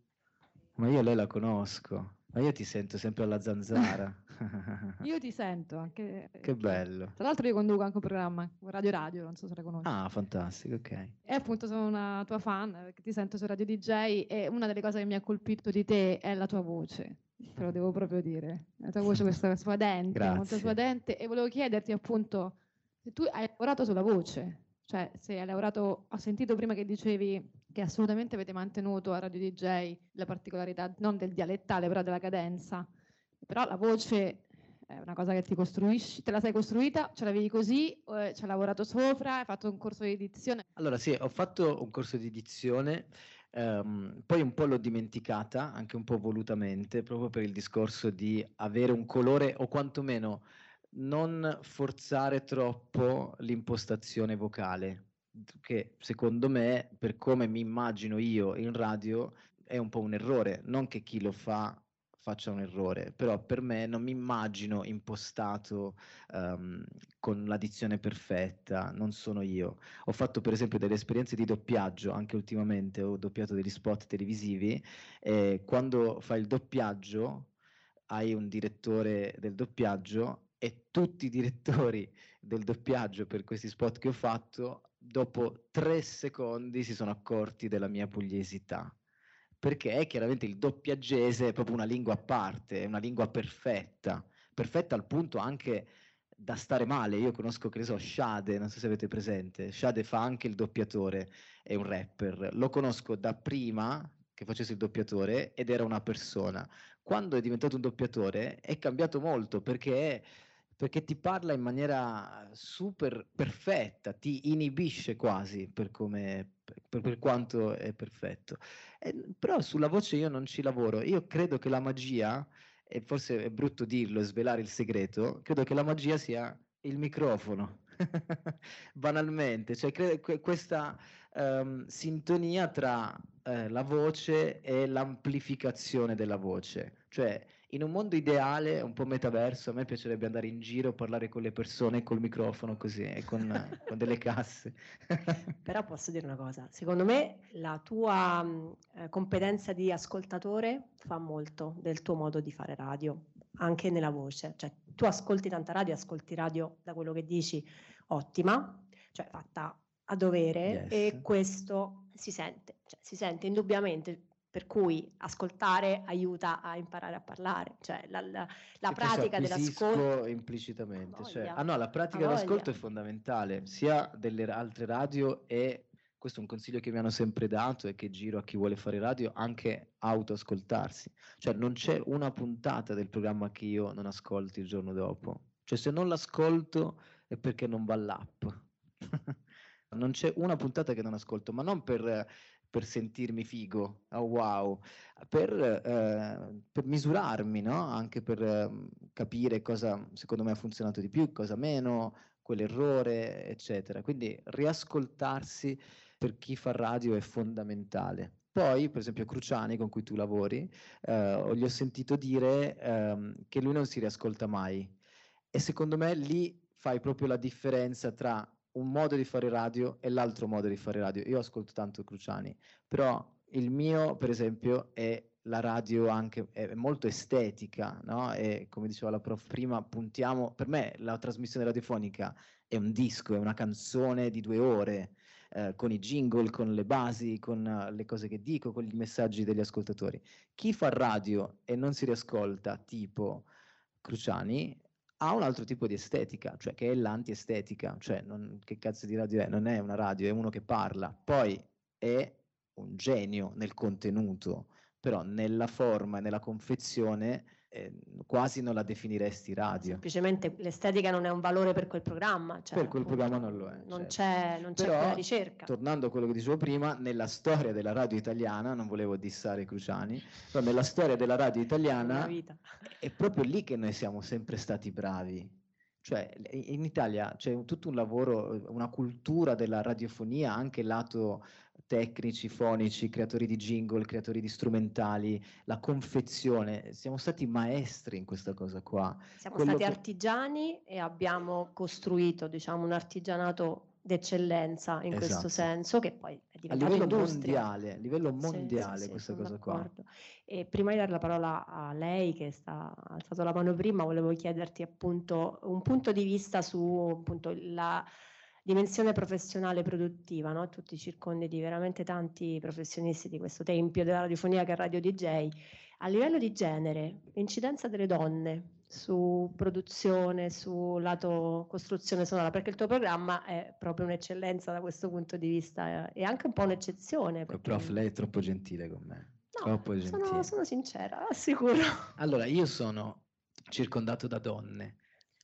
Ma io lei la conosco, ma io ti sento sempre alla zanzara. io ti sento anche. Che bello. Tra l'altro io conduco anche un programma, Radio Radio, non so se la conosci. Ah, fantastico, ok. E appunto sono una tua fan, perché ti sento su Radio DJ e una delle cose che mi ha colpito di te è la tua voce. Te lo devo proprio dire. La tua voce questa suadente, Grazie. molto suadente e volevo chiederti appunto se tu hai lavorato sulla voce, cioè se hai lavorato, ho sentito prima che dicevi che assolutamente avete mantenuto a Radio DJ la particolarità non del dialettale, però della cadenza. Però la voce è una cosa che ti costruisci, te la sei costruita, ce l'avevi così, eh, ci hai lavorato sopra, hai fatto un corso di edizione? Allora sì, ho fatto un corso di edizione, ehm, poi un po' l'ho dimenticata, anche un po' volutamente, proprio per il discorso di avere un colore o quantomeno non forzare troppo l'impostazione vocale che secondo me, per come mi immagino io in radio, è un po' un errore. Non che chi lo fa faccia un errore, però per me non mi immagino impostato um, con l'addizione perfetta, non sono io. Ho fatto per esempio delle esperienze di doppiaggio, anche ultimamente ho doppiato degli spot televisivi e quando fai il doppiaggio hai un direttore del doppiaggio e tutti i direttori del doppiaggio per questi spot che ho fatto dopo tre secondi si sono accorti della mia pugliesità. Perché chiaramente il doppiaggese è proprio una lingua a parte, è una lingua perfetta, perfetta al punto anche da stare male. Io conosco, che ne so, Shade, non so se avete presente. Shade fa anche il doppiatore, è un rapper. Lo conosco da prima che facesse il doppiatore ed era una persona. Quando è diventato un doppiatore è cambiato molto perché perché ti parla in maniera super perfetta, ti inibisce quasi per, come, per, per quanto è perfetto. E, però sulla voce io non ci lavoro, io credo che la magia, e forse è brutto dirlo e svelare il segreto, credo che la magia sia il microfono. banalmente, cioè credo, questa um, sintonia tra uh, la voce e l'amplificazione della voce, cioè in un mondo ideale, un po' metaverso, a me piacerebbe andare in giro, parlare con le persone col microfono così e con, con delle casse. Però posso dire una cosa, secondo me la tua mh, eh, competenza di ascoltatore fa molto del tuo modo di fare radio, anche nella voce. Cioè tu ascolti tanta radio, ascolti radio da quello che dici ottima, cioè fatta a dovere Yes. e questo si sente, cioè si sente indubbiamente, per cui ascoltare aiuta a imparare a parlare, cioè la, la- la pratica dell'ascolto. implicitamente. Cioè- ah no, la pratica dell'ascolto è fondamentale, sia delle altre radio e questo è un consiglio che mi hanno sempre dato e che giro a chi vuole fare radio, anche autoascoltarsi. Cioè non c'è una puntata del programma che io non ascolti il giorno dopo. Cioè se non l'ascolto è perché non va l'app. non c'è una puntata che non ascolto, ma non per, per sentirmi figo, oh wow, per, eh, per misurarmi, no? Anche per ehm, capire cosa secondo me ha funzionato di più, cosa meno, quell'errore, eccetera. Quindi riascoltarsi per chi fa radio è fondamentale. Poi, per esempio, Cruciani, con cui tu lavori, eh, gli ho sentito dire ehm, che lui non si riascolta mai. E secondo me lì fai proprio la differenza tra un modo di fare radio e l'altro modo di fare radio. Io ascolto tanto Cruciani, però il mio, per esempio, è la radio anche è molto estetica, no? E come diceva la prof prima, puntiamo, per me la trasmissione radiofonica è un disco, è una canzone di due ore, eh, con i jingle, con le basi, con eh, le cose che dico, con i messaggi degli ascoltatori. Chi fa radio e non si riascolta, tipo Cruciani, ha un altro tipo di estetica, cioè che è l'antiestetica, cioè non, che cazzo di radio è? Non è una radio, è uno che parla, poi è un genio nel contenuto, però nella forma e nella confezione eh, quasi non la definiresti radio. Semplicemente l'estetica non è un valore per quel programma. Cioè, Per quel appunto, programma non lo è, Non certo. c'è, non c'è Però, quella ricerca. Tornando a quello che dicevo prima, nella storia della radio italiana, non volevo dissare Cruciani, però nella storia della radio italiana è proprio lì che noi siamo sempre stati bravi. Cioè, in Italia c'è un- tutto un lavoro, una cultura della radiofonia, anche lato tecnici, fonici, creatori di jingle, creatori di strumentali, la confezione. Siamo stati maestri in questa cosa qua. Siamo quello stati che- artigiani e abbiamo costruito, diciamo, un artigianato d'eccellenza in questo Esatto. senso, che poi è A diventato livello industria. mondiale, a livello Sì, sì, mondiale sì, questa cosa qua. d'accordo. E prima di dare la parola a lei, che sta, ha alzato la mano prima, volevo chiederti appunto un punto di vista su appunto la dimensione professionale produttiva, no? Tu ti circondi di veramente tanti professionisti di questo tempio della radiofonia che è Radio DJ. A livello di genere, l'incidenza delle donne su produzione, su lato costruzione sonora, perché il tuo programma è proprio un'eccellenza da questo punto di vista eh, e anche un po' un'eccezione. perché- Prof, lei è troppo gentile con me. No, troppo sono, gentile. sono sincera, assicuro. Allora, io sono circondato da donne.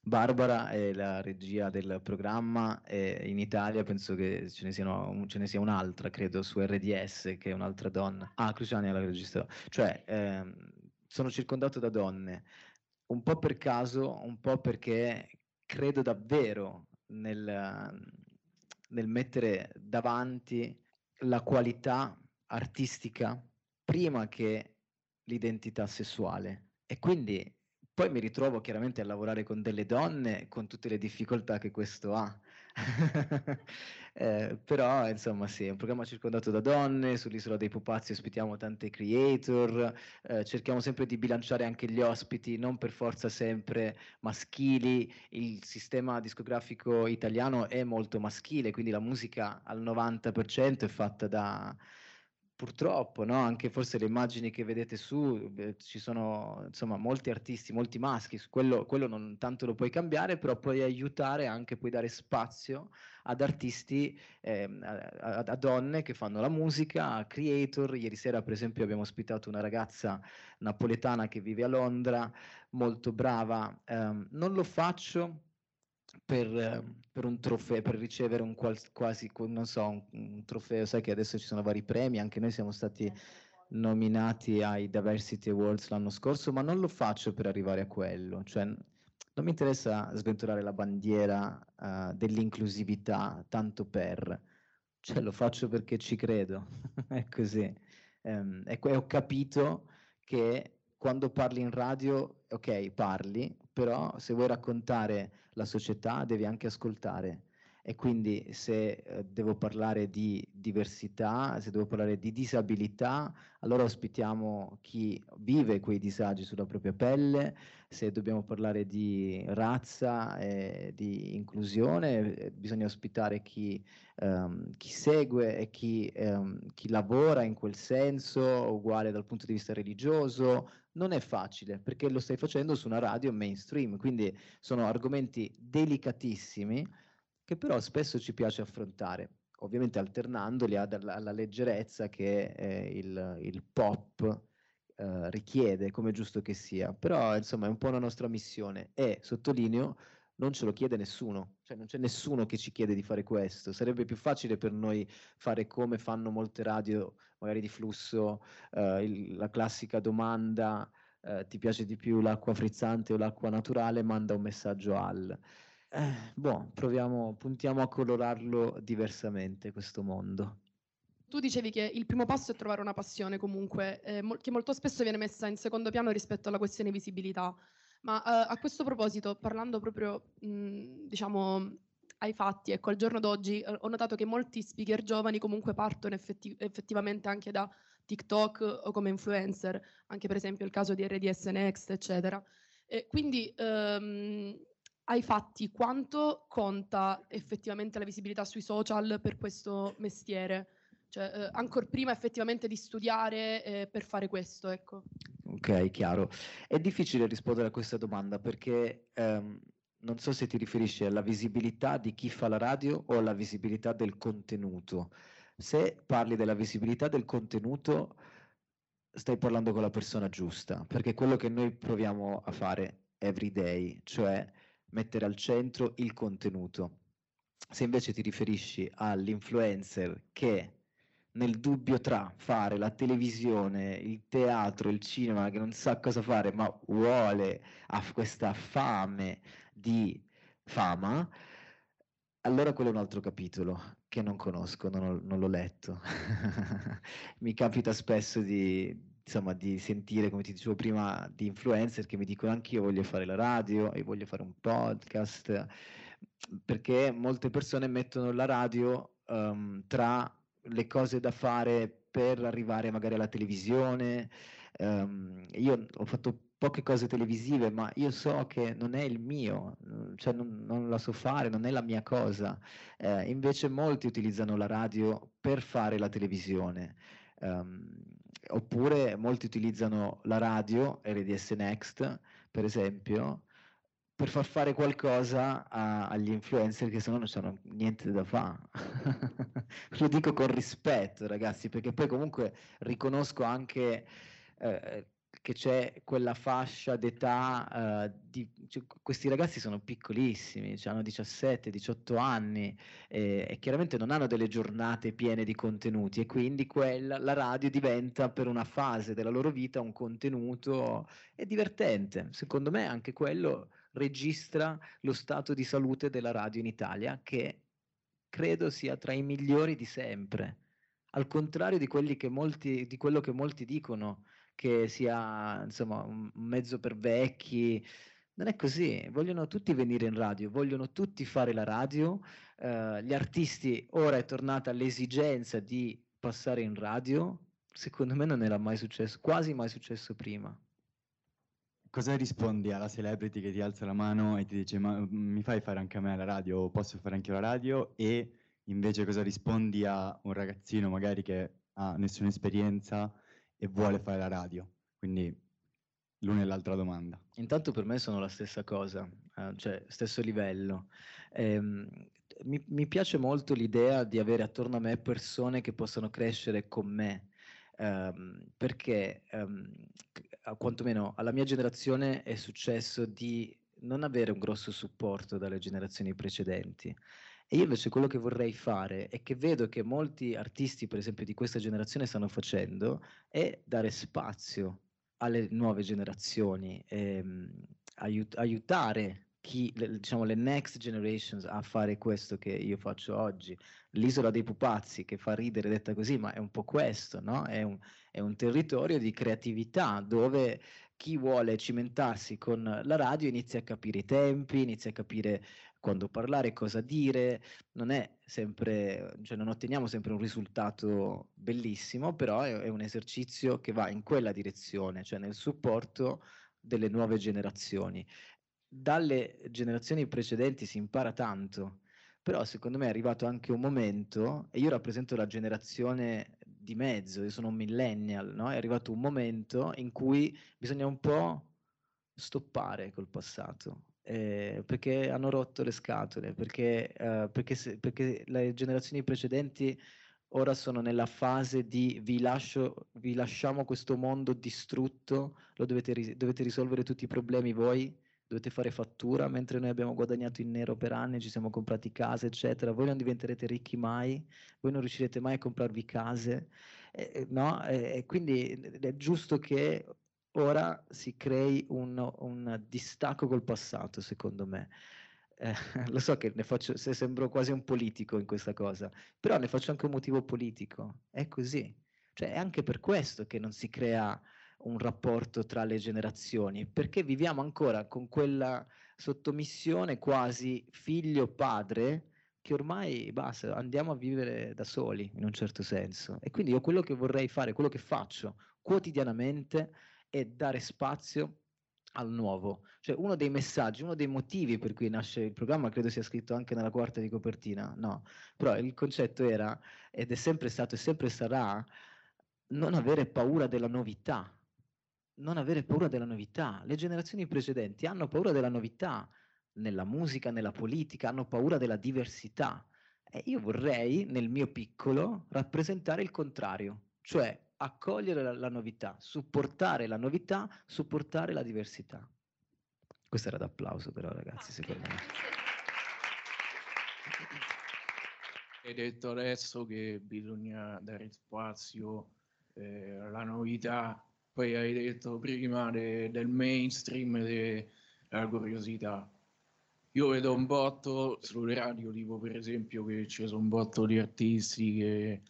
Barbara è la regia del programma e in Italia penso che ce ne, siano, ce ne sia un'altra, credo, su RDS, che è un'altra donna. Ah, Cruciani è la regista. Cioè, ehm, sono circondato da donne, un po' per caso, un po' perché credo davvero nel, nel mettere davanti la qualità artistica prima che l'identità sessuale. E quindi poi mi ritrovo chiaramente a lavorare con delle donne con tutte le difficoltà che questo ha. Eh, però insomma sì, è un programma circondato da donne, sull'isola dei pupazzi ospitiamo tante creator, eh, cerchiamo sempre di bilanciare anche gli ospiti, non per forza sempre maschili, il sistema discografico italiano è molto maschile, quindi la musica al 90% è fatta da purtroppo, no? Anche forse le immagini che vedete su, eh, ci sono insomma molti artisti, molti maschi, quello, quello non tanto lo puoi cambiare, però puoi aiutare anche, puoi dare spazio ad artisti, ehm, a, a- donne che fanno la musica, a creator. Ieri sera per esempio abbiamo ospitato una ragazza napoletana che vive a Londra, molto brava. Ehm, non lo faccio per, eh, per un trofeo, per ricevere un quals- quasi, non so, un, un trofeo, sai che adesso ci sono vari premi, anche noi siamo stati nominati ai Diversity Awards l'anno scorso, ma non lo faccio per arrivare a quello, cioè non mi interessa sventolare la bandiera eh, dell'inclusività tanto per, cioè lo faccio perché ci credo, è così. Ehm, e ho capito che quando parli in radio, ok, parli, però se vuoi raccontare la società devi anche ascoltare. E quindi se eh, devo parlare di diversità, se devo parlare di disabilità, allora ospitiamo chi vive quei disagi sulla propria pelle, se dobbiamo parlare di razza e di inclusione, eh, bisogna ospitare chi, ehm, chi segue e chi, ehm, chi lavora in quel senso, uguale dal punto di vista religioso, non è facile perché lo stai facendo su una radio mainstream, quindi sono argomenti delicatissimi che però spesso ci piace affrontare, ovviamente alternandoli alla, alla leggerezza che eh, il, il, pop eh, richiede, come giusto che sia. Però insomma è un po' la nostra missione e sottolineo non ce lo chiede nessuno, cioè non c'è nessuno che ci chiede di fare questo. Sarebbe più facile per noi fare come fanno molte radio, magari di flusso, eh, il, la classica domanda eh, ti piace di più l'acqua frizzante o l'acqua naturale, manda un messaggio al. Eh, boh, proviamo, puntiamo a colorarlo diversamente questo mondo. Tu dicevi che il primo passo è trovare una passione comunque, eh, mo- che molto spesso viene messa in secondo piano rispetto alla questione visibilità. Ma eh, a questo proposito, parlando proprio, mh, diciamo, ai fatti, ecco, al giorno d'oggi eh, ho notato che molti speaker giovani comunque partono effetti- effettivamente anche da TikTok o come influencer, anche per esempio il caso di RDS Next, eccetera. E quindi ehm, ai fatti, quanto conta effettivamente la visibilità sui social per questo mestiere? Cioè, eh, ancora prima effettivamente di studiare eh, per fare questo, ecco. Ok, chiaro. È difficile rispondere a questa domanda perché ehm, non so se ti riferisci alla visibilità di chi fa la radio o alla visibilità del contenuto. Se parli della visibilità del contenuto, stai parlando con la persona giusta, perché quello che noi proviamo a fare every day, cioè mettere al centro il contenuto. Se invece ti riferisci all'influencer che nel dubbio tra fare la televisione, il teatro, il cinema, che non sa cosa fare, ma vuole, ha questa fame di fama, allora quello è un altro capitolo che non conosco, non, ho, non l'ho letto. Mi capita spesso di, insomma, di sentire, come ti dicevo prima, di influencer che mi dicono anche io voglio fare la radio e voglio fare un podcast, perché molte persone mettono la radio um, tra le cose da fare per arrivare magari alla televisione. Um, io ho fatto poche cose televisive, ma io so che non è il mio, cioè non, non la so fare, non è la mia cosa. Eh, invece molti utilizzano la radio per fare la televisione. Um, oppure molti utilizzano la radio, RDS Next, per esempio, per far fare qualcosa a, agli influencer che se no non hanno niente da fare. Lo dico con rispetto, ragazzi, perché poi comunque riconosco anche eh, che c'è quella fascia d'età, uh, di, cioè, questi ragazzi sono piccolissimi, cioè hanno 17-18 anni eh, e chiaramente non hanno delle giornate piene di contenuti e quindi quella, la radio diventa per una fase della loro vita un contenuto è divertente. Secondo me anche quello registra lo stato di salute della radio in Italia che credo sia tra i migliori di sempre. Al contrario di, molti, di quello che molti dicono, che sia insomma un mezzo per vecchi. Non è così, vogliono tutti venire in radio, vogliono tutti fare la radio. Uh, gli artisti ora è tornata l'esigenza di passare in radio. Secondo me non era mai successo, quasi mai successo prima. Cosa rispondi alla celebrity che ti alza la mano e ti dice ma mm, mi fai fare anche a me la radio, posso fare anche io la radio? E invece cosa rispondi a un ragazzino magari che ha nessuna esperienza e vuole fare la radio. Quindi l'una e l'altra domanda. Intanto per me sono la stessa cosa, eh, cioè stesso livello. Eh, mi, mi, piace molto l'idea di avere attorno a me persone che possano crescere con me, ehm, perché ehm, quantomeno alla mia generazione è successo di non avere un grosso supporto dalle generazioni precedenti e io invece quello che vorrei fare e che vedo che molti artisti, per esempio, di questa generazione stanno facendo, è dare spazio alle nuove generazioni, ehm, aiut- aiutare chi, le, diciamo, le next generations a fare questo che io faccio oggi. L'isola dei pupazzi, che fa ridere detta così, ma è un po' questo, no? È un, è un territorio di creatività dove chi vuole cimentarsi con la radio inizia a capire i tempi, inizia a capire quando parlare, cosa dire, non è sempre, cioè non otteniamo sempre un risultato bellissimo, però è, è un esercizio che va in quella direzione, cioè nel supporto delle nuove generazioni. Dalle generazioni precedenti si impara tanto, però secondo me è arrivato anche un momento, e io rappresento la generazione di mezzo, io sono un millennial, no? è arrivato un momento in cui bisogna un po' stoppare col passato, eh, perché hanno rotto le scatole, perché, eh, perché, se, perché, le generazioni precedenti ora sono nella fase di vi, lascio, vi lasciamo questo mondo distrutto, dovete, dovete risolvere tutti i problemi voi, dovete fare fattura, mentre noi abbiamo guadagnato in nero per anni, ci siamo comprati case, eccetera. Voi non diventerete ricchi mai, voi non riuscirete mai a comprarvi case, eh, no? E quindi è giusto che ora si crei un, un distacco col passato, secondo me. Eh, lo so che ne faccio, se sembro quasi un politico in questa cosa, però ne faccio anche un motivo politico, è così. Cioè, è anche per questo che non si crea un rapporto tra le generazioni, perché viviamo ancora con quella sottomissione quasi figlio-padre che ormai basta, andiamo a vivere da soli in un certo senso. E quindi io quello che vorrei fare, quello che faccio quotidianamente è dare spazio al nuovo. Cioè uno dei messaggi, uno dei motivi per cui nasce il programma, credo sia scritto anche nella quarta di copertina, no, però il concetto era, ed è sempre stato e sempre sarà, non avere paura della novità, non avere paura della novità. Le generazioni precedenti hanno paura della novità nella musica, nella politica, hanno paura della diversità. E io vorrei, nel mio piccolo, rappresentare il contrario, cioè accogliere la, la novità, supportare la novità, supportare la diversità. Questo era d'applauso però ragazzi, secondo me. Hai detto adesso che bisogna dare spazio eh, alla novità poi hai detto prima de, del mainstream e della curiosità. Io vedo un botto sulle radio, tipo per esempio che ci sono un botto di artisti che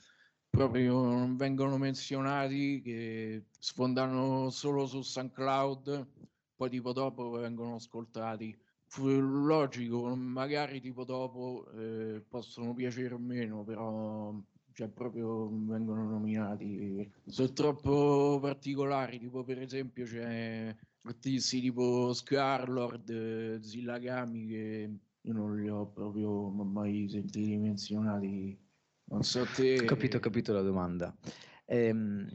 proprio non vengono menzionati, che sfondano solo su SoundCloud, poi tipo dopo vengono ascoltati. Logico, magari tipo dopo eh, possono piacere o meno, però cioè proprio vengono nominati. Sono troppo particolari, tipo per esempio c'è artisti tipo Scarlord, Zillagami che io non li ho proprio mai sentiti menzionati. Non so te. Ho capito, capito la domanda. Ehm,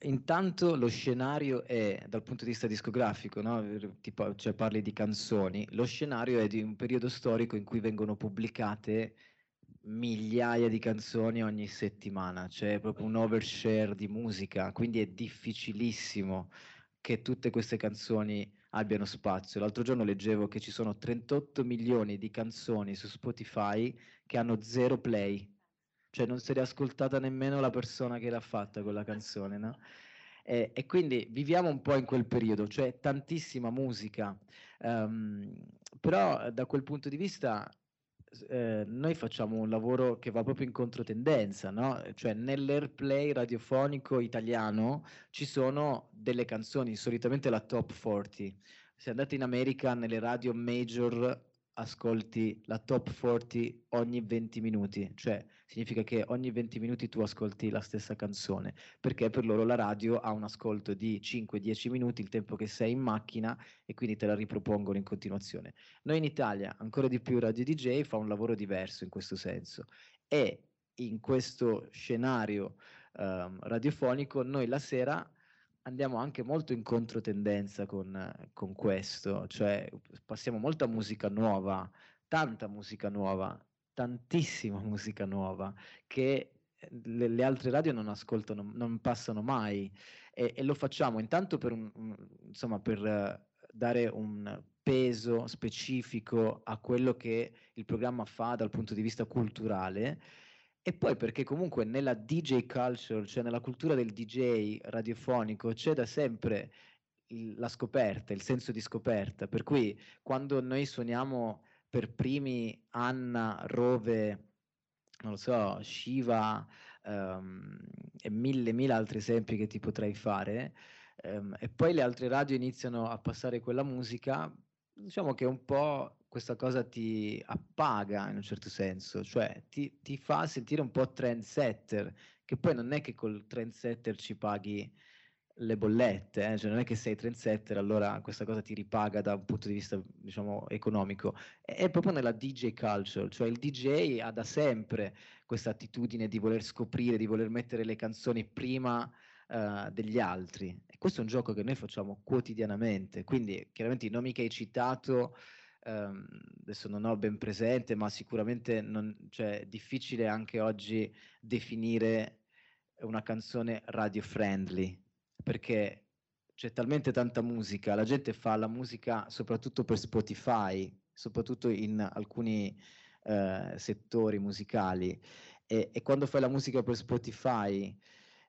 intanto lo scenario è, dal punto di vista discografico, no? tipo, cioè parli di canzoni, lo scenario è di un periodo storico in cui vengono pubblicate migliaia di canzoni ogni settimana, c'è proprio un overshare di musica, quindi è difficilissimo che tutte queste canzoni abbiano spazio. L'altro giorno leggevo che ci sono 38 milioni di canzoni su Spotify che hanno zero play, cioè non si è ascoltata nemmeno la persona che l'ha fatta quella canzone, no? E, e, quindi viviamo un po' in quel periodo, cioè tantissima musica, um, però da quel punto di vista eh, noi facciamo un lavoro che va proprio in controtendenza, no? Cioè nell'airplay radiofonico italiano ci sono delle canzoni, solitamente la top 40. Se andate in America nelle radio major ascolti la top 40 ogni 20 minuti, cioè significa che ogni 20 minuti tu ascolti la stessa canzone, perché per loro la radio ha un ascolto di 5-10 minuti, il tempo che sei in macchina e quindi te la ripropongono in continuazione. Noi in Italia, ancora di più Radio DJ, fa un lavoro diverso in questo senso e in questo scenario um, radiofonico noi la sera andiamo anche molto in controtendenza con, con questo, cioè passiamo molta musica nuova, tanta musica nuova, tantissima musica nuova che le, le, altre radio non ascoltano, non passano mai e, e lo facciamo intanto per, un, insomma, per uh, dare un peso specifico a quello che il programma fa dal punto di vista culturale e poi perché comunque nella DJ culture, cioè nella cultura del DJ radiofonico, c'è da sempre il, la scoperta, il senso di scoperta. Per cui quando noi suoniamo per primi Anna, Rove, non lo so, Shiva um, e mille, mille altri esempi che ti potrei fare, um, e poi le altre radio iniziano a passare quella musica, diciamo che un po' questa cosa ti appaga in un certo senso, cioè ti, ti fa sentire un po' trendsetter, che poi non è che col trendsetter ci paghi le bollette, eh? cioè non è che sei trendsetter, allora questa cosa ti ripaga da un punto di vista, diciamo, economico. È, proprio nella DJ culture, cioè il DJ ha da sempre questa attitudine di voler scoprire, di voler mettere le canzoni prima uh, degli altri. E questo è un gioco che noi facciamo quotidianamente, quindi chiaramente i nomi che hai citato Um, adesso non ho ben presente, ma sicuramente non, cioè, è difficile anche oggi definire una canzone radio friendly, perché c'è talmente tanta musica, la gente fa la musica soprattutto per Spotify, soprattutto in alcuni eh, settori musicali e, e, quando fai la musica per Spotify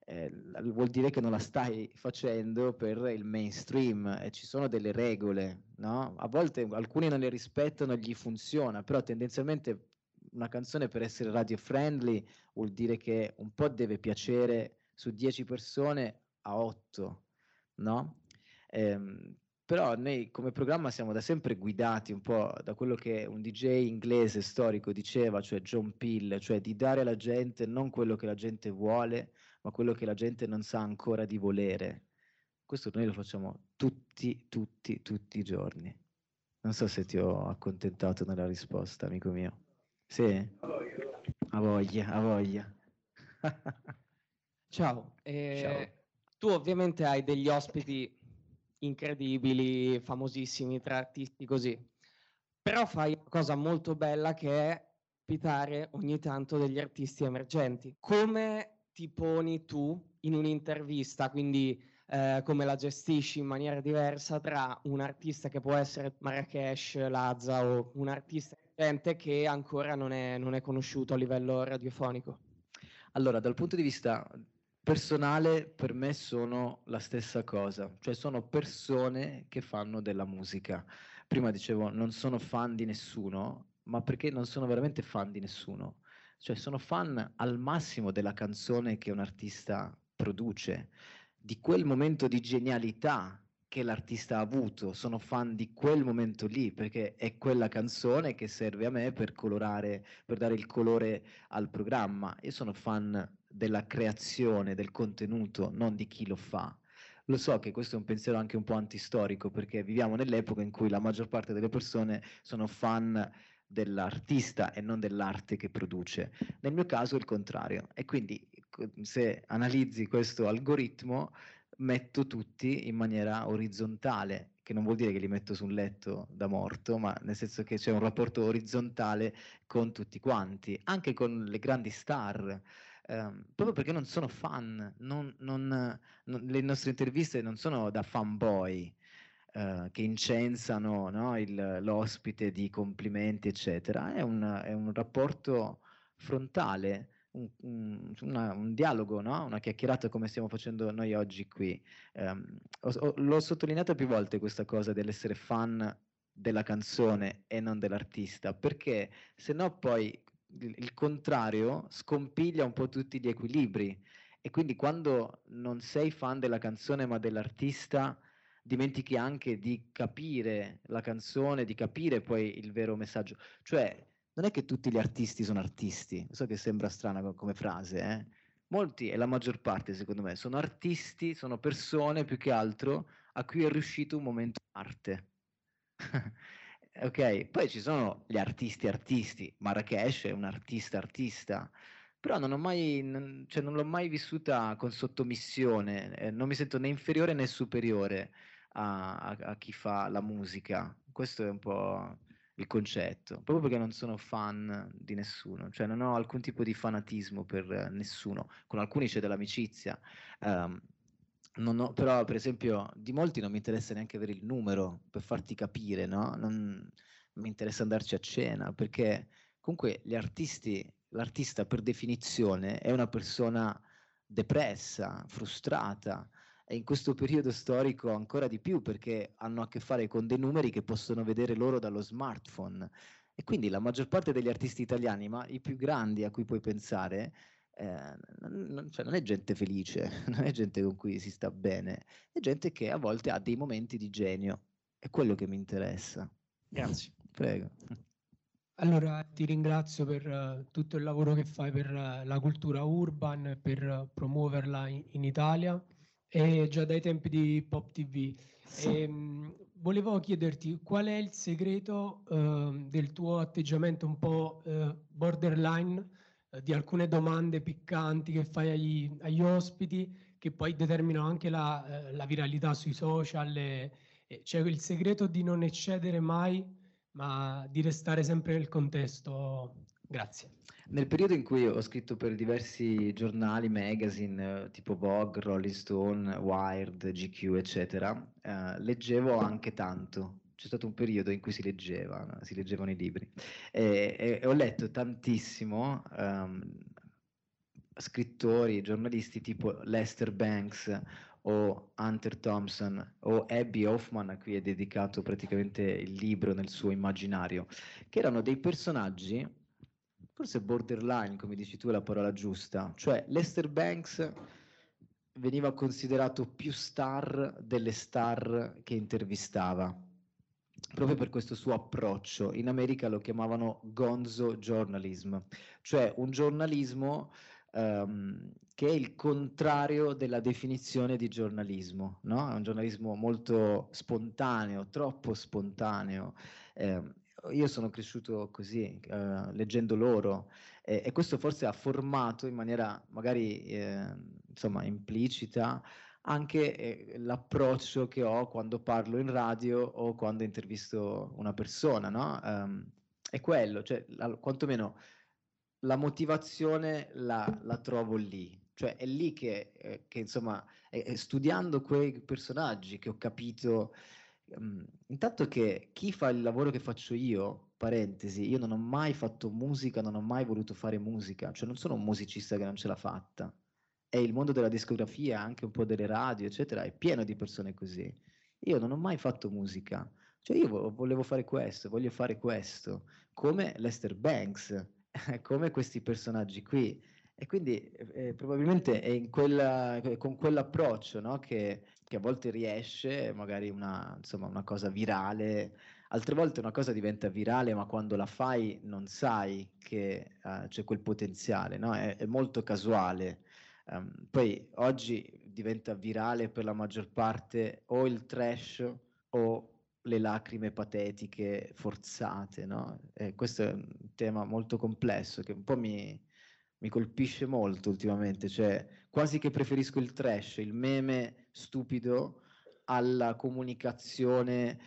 eh, vuol dire che non la stai facendo per il mainstream e ci sono delle regole, no? A volte alcuni non le rispettano e gli funziona, però tendenzialmente una canzone per essere radio friendly vuol dire che un po' deve piacere su 10 persone a 8, no? Ehm, però noi come programma siamo da sempre guidati un po' da quello che un DJ inglese storico diceva, cioè John Peel, cioè di dare alla gente non quello che la gente vuole, ma quello che la gente non sa ancora di volere. Questo noi lo facciamo tutti, tutti, tutti i giorni. Non so se ti ho accontentato nella risposta, amico mio. Sì? A voglia, a voglia. Ciao. Eh, Ciao. Tu ovviamente hai degli ospiti incredibili, famosissimi, tra artisti così, però fai una cosa molto bella che è ospitare ogni tanto degli artisti emergenti. Come ti poni tu in un'intervista, quindi eh, come la gestisci in maniera diversa tra un artista che può essere Marrakesh, Lazza o un artista che ancora non è, non è conosciuto a livello radiofonico? Allora, dal punto di vista personale per me sono la stessa cosa, cioè sono persone che fanno della musica. Prima dicevo non sono fan di nessuno, ma perché non sono veramente fan di nessuno. Cioè sono fan al massimo della canzone che un artista produce, di quel momento di genialità che l'artista ha avuto, sono fan di quel momento lì, perché è quella canzone che serve a me per colorare, per dare il colore al programma. Io sono fan della creazione, del contenuto, non di chi lo fa. Lo so che questo è un pensiero anche un po' antistorico, perché viviamo nell'epoca in cui la maggior parte delle persone sono fan dell'artista e non dell'arte che produce. Nel mio caso è il contrario. E quindi se analizzi questo algoritmo, metto tutti in maniera orizzontale, che non vuol dire che li metto su un letto da morto, ma nel senso che c'è un rapporto orizzontale con tutti quanti, anche con le grandi star. Um, proprio perché non sono fan, non, non, non, le nostre interviste non sono da fanboy uh, che incensano no, il, l'ospite di complimenti, eccetera, è un, è un rapporto frontale un, un, una, un dialogo, no? una chiacchierata come stiamo facendo noi oggi qui. Um, ho, ho, l'ho sottolineata più volte questa cosa dell'essere fan della canzone e non dell'artista, perché se no poi il, il contrario scompiglia un po' tutti gli equilibri e quindi quando non sei fan della canzone ma dell'artista dimentichi anche di capire la canzone, di capire poi il vero messaggio. Cioè, non è che tutti gli artisti sono artisti, so che sembra strana come frase, eh? molti e la maggior parte secondo me sono artisti, sono persone più che altro a cui è riuscito un momento arte. ok, poi ci sono gli artisti artisti, Marrakesh è un artista artista, però non, ho mai, non, cioè non l'ho mai vissuta con sottomissione, eh, non mi sento né inferiore né superiore a, a, a chi fa la musica, questo è un po' il concetto, proprio perché non sono fan di nessuno, cioè non ho alcun tipo di fanatismo per nessuno, con alcuni c'è dell'amicizia, um, ho, però per esempio di molti non mi interessa neanche avere il numero per farti capire, no? Non mi interessa andarci a cena, perché comunque gli artisti, l'artista per definizione è una persona depressa, frustrata, in questo periodo storico ancora di più perché hanno a che fare con dei numeri che possono vedere loro dallo smartphone. E quindi la maggior parte degli artisti italiani, ma i più grandi a cui puoi pensare, eh, non, cioè non, è gente felice, non è gente con cui si sta bene, è gente che a volte ha dei momenti di genio. È quello che mi interessa. Grazie. Prego. Allora, ti ringrazio per uh, tutto il lavoro che fai per uh, la cultura urban, per uh, promuoverla in, in, Italia e già dai tempi di Pop TV. E, um, volevo chiederti qual è il segreto ehm, del tuo atteggiamento un po' borderline di alcune domande piccanti che fai agli, agli ospiti che poi determinano anche la, la viralità sui social. E, e, cioè il segreto di non eccedere mai ma di restare sempre nel contesto. Grazie. Nel periodo in cui ho scritto per diversi giornali, magazine, eh, tipo Vogue, Rolling Stone, Wired, GQ, eccetera, eh, leggevo anche tanto. C'è stato un periodo in cui si leggeva, si leggevano i libri. E, e, e ho letto tantissimo um, scrittori, giornalisti tipo Lester Banks o Hunter Thompson o Abby Hoffman a cui è dedicato praticamente il libro nel suo immaginario, che erano dei personaggi, forse borderline, come dici tu è la parola giusta, cioè Lester Banks veniva considerato più star delle star che intervistava, proprio per questo suo approccio. In America lo chiamavano gonzo journalism, cioè un giornalismo um, che è il contrario della definizione di giornalismo, no? È un giornalismo molto spontaneo, troppo spontaneo. Eh, io sono cresciuto così, eh, leggendo loro, eh, e questo forse ha formato in maniera magari eh, insomma implicita anche eh, l'approccio che ho quando parlo in radio o quando intervisto una persona, no? Um, è quello, cioè la, quantomeno la motivazione la, la, trovo lì, cioè è lì che, eh, che insomma, è, è studiando quei personaggi che ho capito, um, intanto che chi fa il lavoro che faccio io, parentesi, io non ho mai fatto musica, non ho mai voluto fare musica, cioè non sono un musicista che non ce l'ha fatta, è il mondo della discografia, anche un po' delle radio, eccetera, è pieno di persone così. Io non ho mai fatto musica, cioè io volevo fare questo, voglio fare questo, come Lester Banks, come questi personaggi qui. E quindi eh, probabilmente è quella, con quell'approccio no? che, che, a volte riesce, magari una, insomma, una cosa virale, altre volte una cosa diventa virale, ma quando la fai non sai che uh, c'è quel potenziale, no? è, è, molto casuale. Um, poi oggi diventa virale per la maggior parte o il trash o le lacrime patetiche forzate, no? E questo è un tema molto complesso che un po' mi, mi colpisce molto ultimamente, cioè quasi che preferisco il trash, il meme stupido alla comunicazione,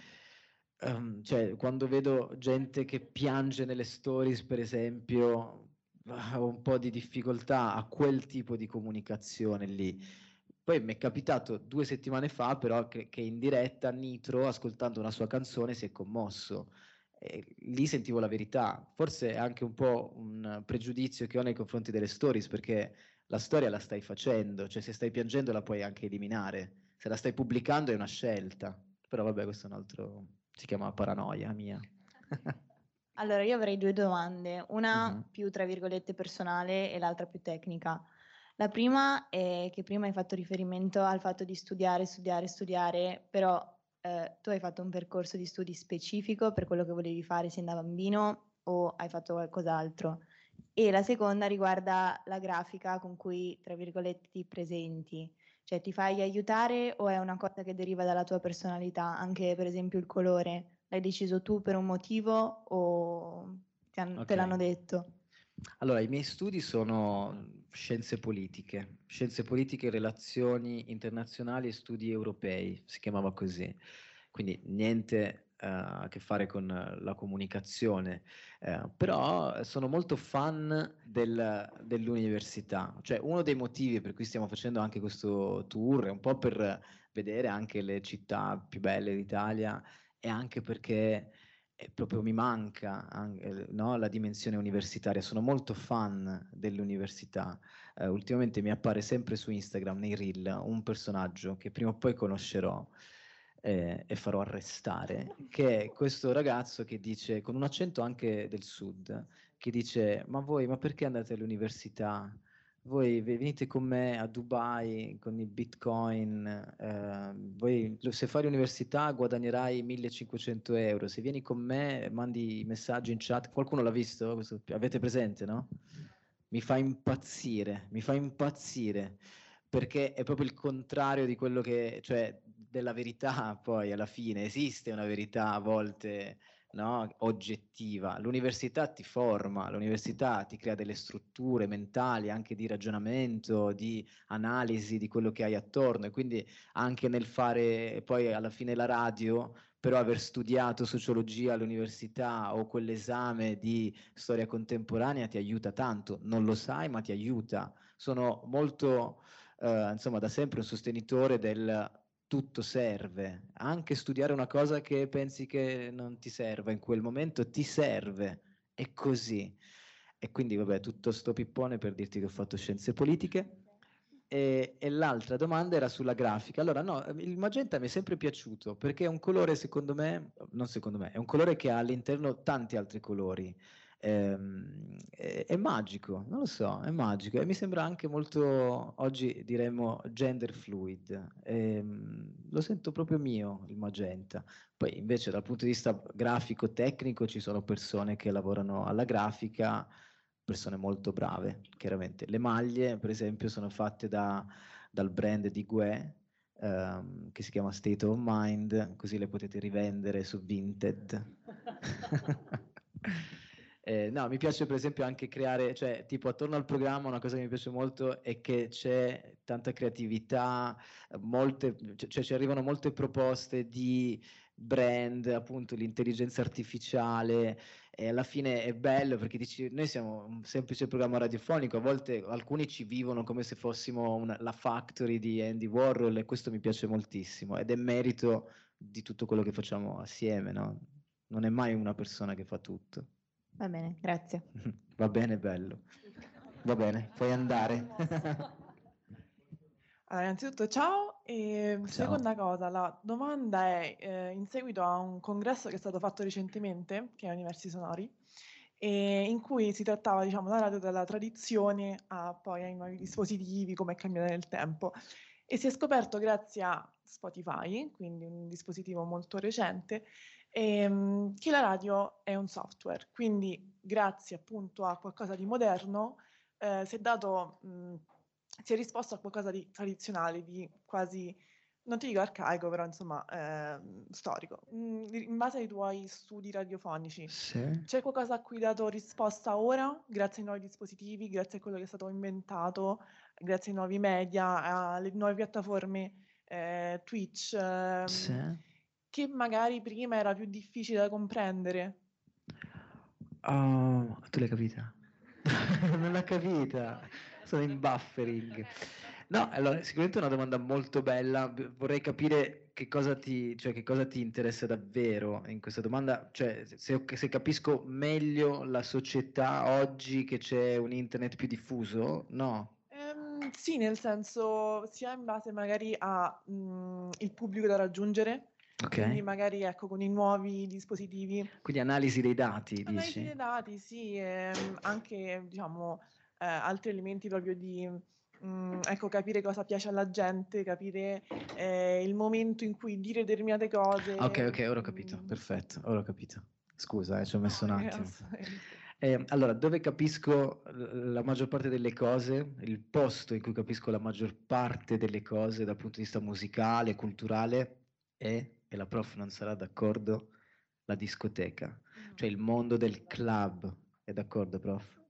um, cioè quando vedo gente che piange nelle stories per esempio, ho un po' di difficoltà a quel tipo di comunicazione lì poi mi è capitato due settimane fa, però, che, che in diretta Nitro, ascoltando una sua canzone, si è commosso. E lì sentivo la verità. Forse è anche un po' un pregiudizio che ho nei confronti delle stories, perché la storia la stai facendo, cioè se stai piangendo la puoi anche eliminare. Se la stai pubblicando è una scelta. Però vabbè, questo è un altro, si chiama paranoia mia. allora, io avrei due domande, una uh-huh. più tra virgolette personale e l'altra più tecnica. La prima è che prima hai fatto riferimento al fatto di studiare, studiare, studiare, però eh, tu hai fatto un percorso di studi specifico per quello che volevi fare sin da bambino o hai fatto qualcos'altro? E la seconda riguarda la grafica con cui, tra virgolette, ti presenti. Cioè ti fai aiutare o è una cosa che deriva dalla tua personalità? Anche per esempio il colore, l'hai deciso tu per un motivo o han- okay. te l'hanno detto? Allora, i miei studi sono scienze politiche, scienze politiche, relazioni internazionali e studi europei, si chiamava così. Quindi niente a che fare con la comunicazione, uh, però sono molto fan del, dell'università. Cioè uno dei motivi per cui stiamo facendo anche questo tour è un po' per vedere anche le città più belle d'Italia e anche perché proprio mi manca anche, no, la dimensione universitaria. Sono molto fan dell'università. Uh, ultimamente mi appare sempre su Instagram, nei reel, un personaggio che prima o poi conoscerò eh, e farò arrestare, che è questo ragazzo che dice, con un accento anche del sud, che dice, ma voi, ma perché andate all'università? voi venite con me a Dubai con i bitcoin, eh, voi, se fai l'università guadagnerai 1500 euro, se vieni con me mandi messaggi in chat, qualcuno l'ha visto? Avete presente, no? Mi fa impazzire, mi fa impazzire, perché è proprio il contrario di quello che, cioè della verità poi alla fine, esiste una verità a volte no? oggettiva. L'università ti forma, l'università ti crea delle strutture mentali, anche di ragionamento, di analisi di quello che hai attorno e quindi anche nel fare poi alla fine la radio, però aver studiato sociologia all'università o quell'esame di storia contemporanea ti aiuta tanto, non lo sai ma ti aiuta. Sono molto, eh, insomma, da sempre un sostenitore del tutto serve, anche studiare una cosa che pensi che non ti serva in quel momento ti serve, è così. E quindi vabbè, tutto sto pippone per dirti che ho fatto scienze politiche. E, e, l'altra domanda era sulla grafica. Allora, no, il magenta mi è sempre piaciuto perché è un colore, secondo me, non secondo me, è un colore che ha all'interno tanti altri colori ehm, è, è, magico, non lo so, è magico e mi sembra anche molto, oggi diremmo gender fluid, ehm, lo sento proprio mio il magenta. Poi invece dal punto di vista grafico, tecnico, ci sono persone che lavorano alla grafica, persone molto brave, chiaramente. Le maglie, per esempio, sono fatte da, dal brand di Gue, Um, che si chiama State of Mind, così le potete rivendere su Vinted. Eh, no, mi piace per esempio anche creare, cioè tipo attorno al programma una cosa che mi piace molto è che c'è tanta creatività, molte, cioè ci arrivano molte proposte di brand, appunto l'intelligenza artificiale e alla fine è bello perché dici noi siamo un semplice programma radiofonico, a volte alcuni ci vivono come se fossimo una, la factory di Andy Warhol e questo mi piace moltissimo ed è merito di tutto quello che facciamo assieme, no? Non è mai una persona che fa tutto. Va bene, grazie. Va bene, bello. Va bene, puoi andare. Allora, innanzitutto ciao e ciao. seconda cosa, la domanda è eh, in seguito a un congresso che è stato fatto recentemente, che è Universi Sonori, in cui si trattava, diciamo, la radio dalla tradizione a poi ai nuovi dispositivi, come è cambiata nel tempo. E si è scoperto grazie a Spotify, quindi un dispositivo molto recente, ehm, che la radio è un software, quindi grazie appunto a qualcosa di moderno eh, si è dato, mh, si è risposto a qualcosa di tradizionale, di quasi, non ti dico arcaico, però insomma eh, storico. Mh, in base ai tuoi studi radiofonici, sì. c'è qualcosa a cui hai dato risposta ora, grazie ai nuovi dispositivi, grazie a quello che è stato inventato, grazie ai nuovi media, alle nuove piattaforme eh, Twitch? Ehm, sì che magari prima era più difficile da comprendere. Oh, tu l'hai capita? non l'ho capita, sono in buffering. No, allora, sicuramente è una domanda molto bella. Vorrei capire che cosa ti, cioè, che cosa ti interessa davvero in questa domanda. Cioè, se, se, capisco meglio la società oggi che c'è un internet più diffuso, no? Ehm, sì, nel senso, sia in base magari al mm, pubblico da raggiungere, Okay. Quindi magari ecco con i nuovi dispositivi. Quindi analisi dei dati, analisi dici? dei dati, sì, e anche diciamo eh, altri elementi proprio di mh, mm, ecco, capire cosa piace alla gente, capire eh, il momento in cui dire determinate cose. Ok, ok, ora ho capito, mm. perfetto, ora ho capito. Scusa, eh, ci ho messo un attimo. Eh, allora, dove capisco la maggior parte delle cose, il posto in cui capisco la maggior parte delle cose dal punto di vista musicale, culturale, è e la prof non sarà d'accordo, la discoteca, cioè il mondo del club. È d'accordo, prof?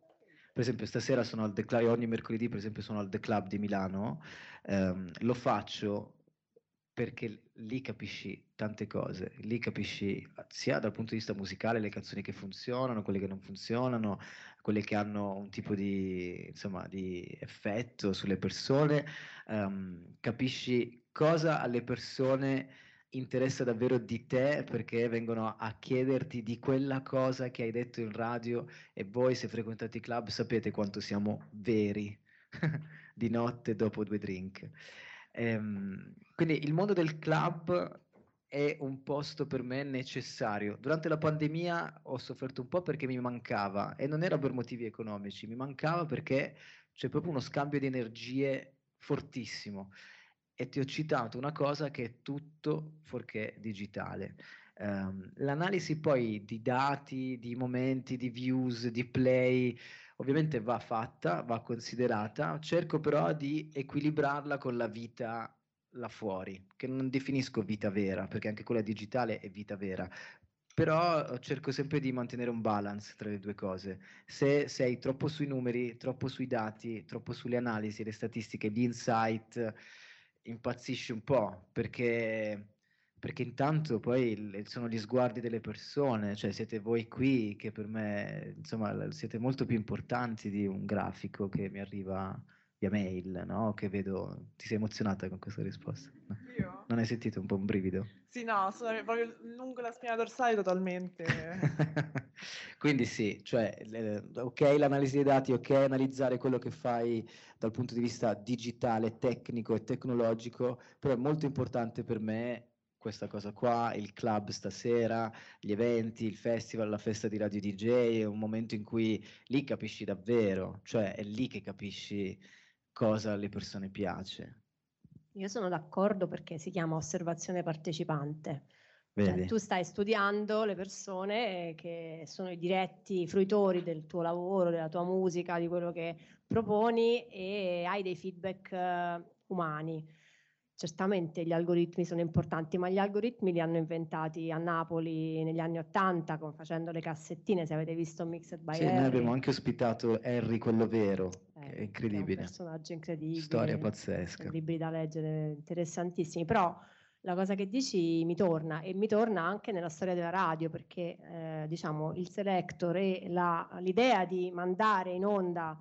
Per esempio, stasera sono al The Club, ogni mercoledì, per esempio, sono al The Club di Milano. Um, lo faccio perché lì capisci tante cose, lì capisci sia dal punto di vista musicale le canzoni che funzionano, quelle che non funzionano, quelle che hanno un tipo di, insomma, di effetto sulle persone, um, capisci cosa alle persone interessa davvero di te perché vengono a chiederti di quella cosa che hai detto in radio e voi se frequentate i club sapete quanto siamo veri di notte dopo due drink. Ehm, quindi il mondo del club è un posto per me necessario. Durante la pandemia ho sofferto un po' perché mi mancava e non era per motivi economici, mi mancava perché c'è proprio uno scambio di energie fortissimo e ti ho citato una cosa che è tutto fuorché digitale. Um, l'analisi poi di dati, di momenti, di views, di play, ovviamente va fatta, va considerata, cerco però di equilibrarla con la vita là fuori, che non definisco vita vera, perché anche quella digitale è vita vera, però cerco sempre di mantenere un balance tra le due cose. Se sei troppo sui numeri, troppo sui dati, troppo sulle analisi, le statistiche, gli insight, impazzisci un po', perché perché intanto poi sono gli sguardi delle persone, cioè siete voi qui che per me, insomma, siete molto più importanti di un grafico che mi arriva via mail, no? Che vedo, ti sei emozionata con questa risposta? No? Io? Non hai sentito un po' un brivido? Sì, no, sono proprio lungo la spina dorsale totalmente. Quindi sì, cioè, ok l'analisi dei dati, ok analizzare quello che fai dal punto di vista digitale, tecnico e tecnologico, però è molto importante per me questa cosa qua, il club stasera, gli eventi, il festival, la festa di Radio DJ, è un momento in cui lì capisci davvero, cioè è lì che capisci cosa alle persone piace. Io sono d'accordo perché si chiama osservazione partecipante. Cioè, tu stai studiando le persone che sono i diretti fruitori del tuo lavoro, della tua musica, di quello che proponi e hai dei feedback uh, umani. Certamente gli algoritmi sono importanti, ma gli algoritmi li hanno inventati a Napoli negli anni Ottanta facendo le cassettine, se avete visto Mixed by sì, Harry. noi abbiamo anche ospitato Harry, quello vero, eh, è incredibile. È un personaggio incredibile. Storia pazzesca. Libri da leggere interessantissimi, però la cosa che dici mi torna e mi torna anche nella storia della radio perché eh, diciamo il selector e la, l'idea di mandare in onda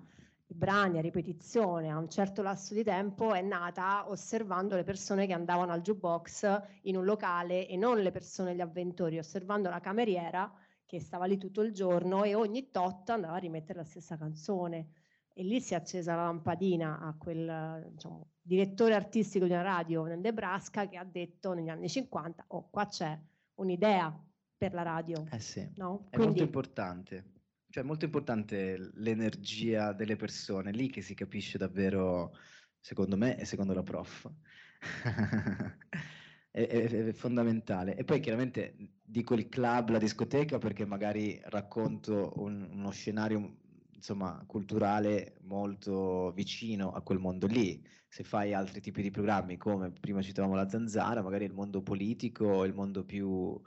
i brani a ripetizione a un certo lasso di tempo è nata osservando le persone che andavano al jukebox in un locale e non le persone, gli avventori, osservando la cameriera che stava lì tutto il giorno e ogni tot andava a rimettere la stessa canzone. E lì si è accesa la lampadina a quel diciamo, direttore artistico di una radio nel Nebraska che ha detto negli anni 50, oh qua c'è un'idea per la radio. Eh sì, no? è Quindi, molto importante cioè è molto importante l'energia delle persone, lì che si capisce davvero, secondo me e secondo la prof. è, è, è, fondamentale. E poi chiaramente dico il club, la discoteca, perché magari racconto un, uno scenario insomma, culturale molto vicino a quel mondo lì. Se fai altri tipi di programmi, come prima citavamo la zanzara, magari il mondo politico, il mondo più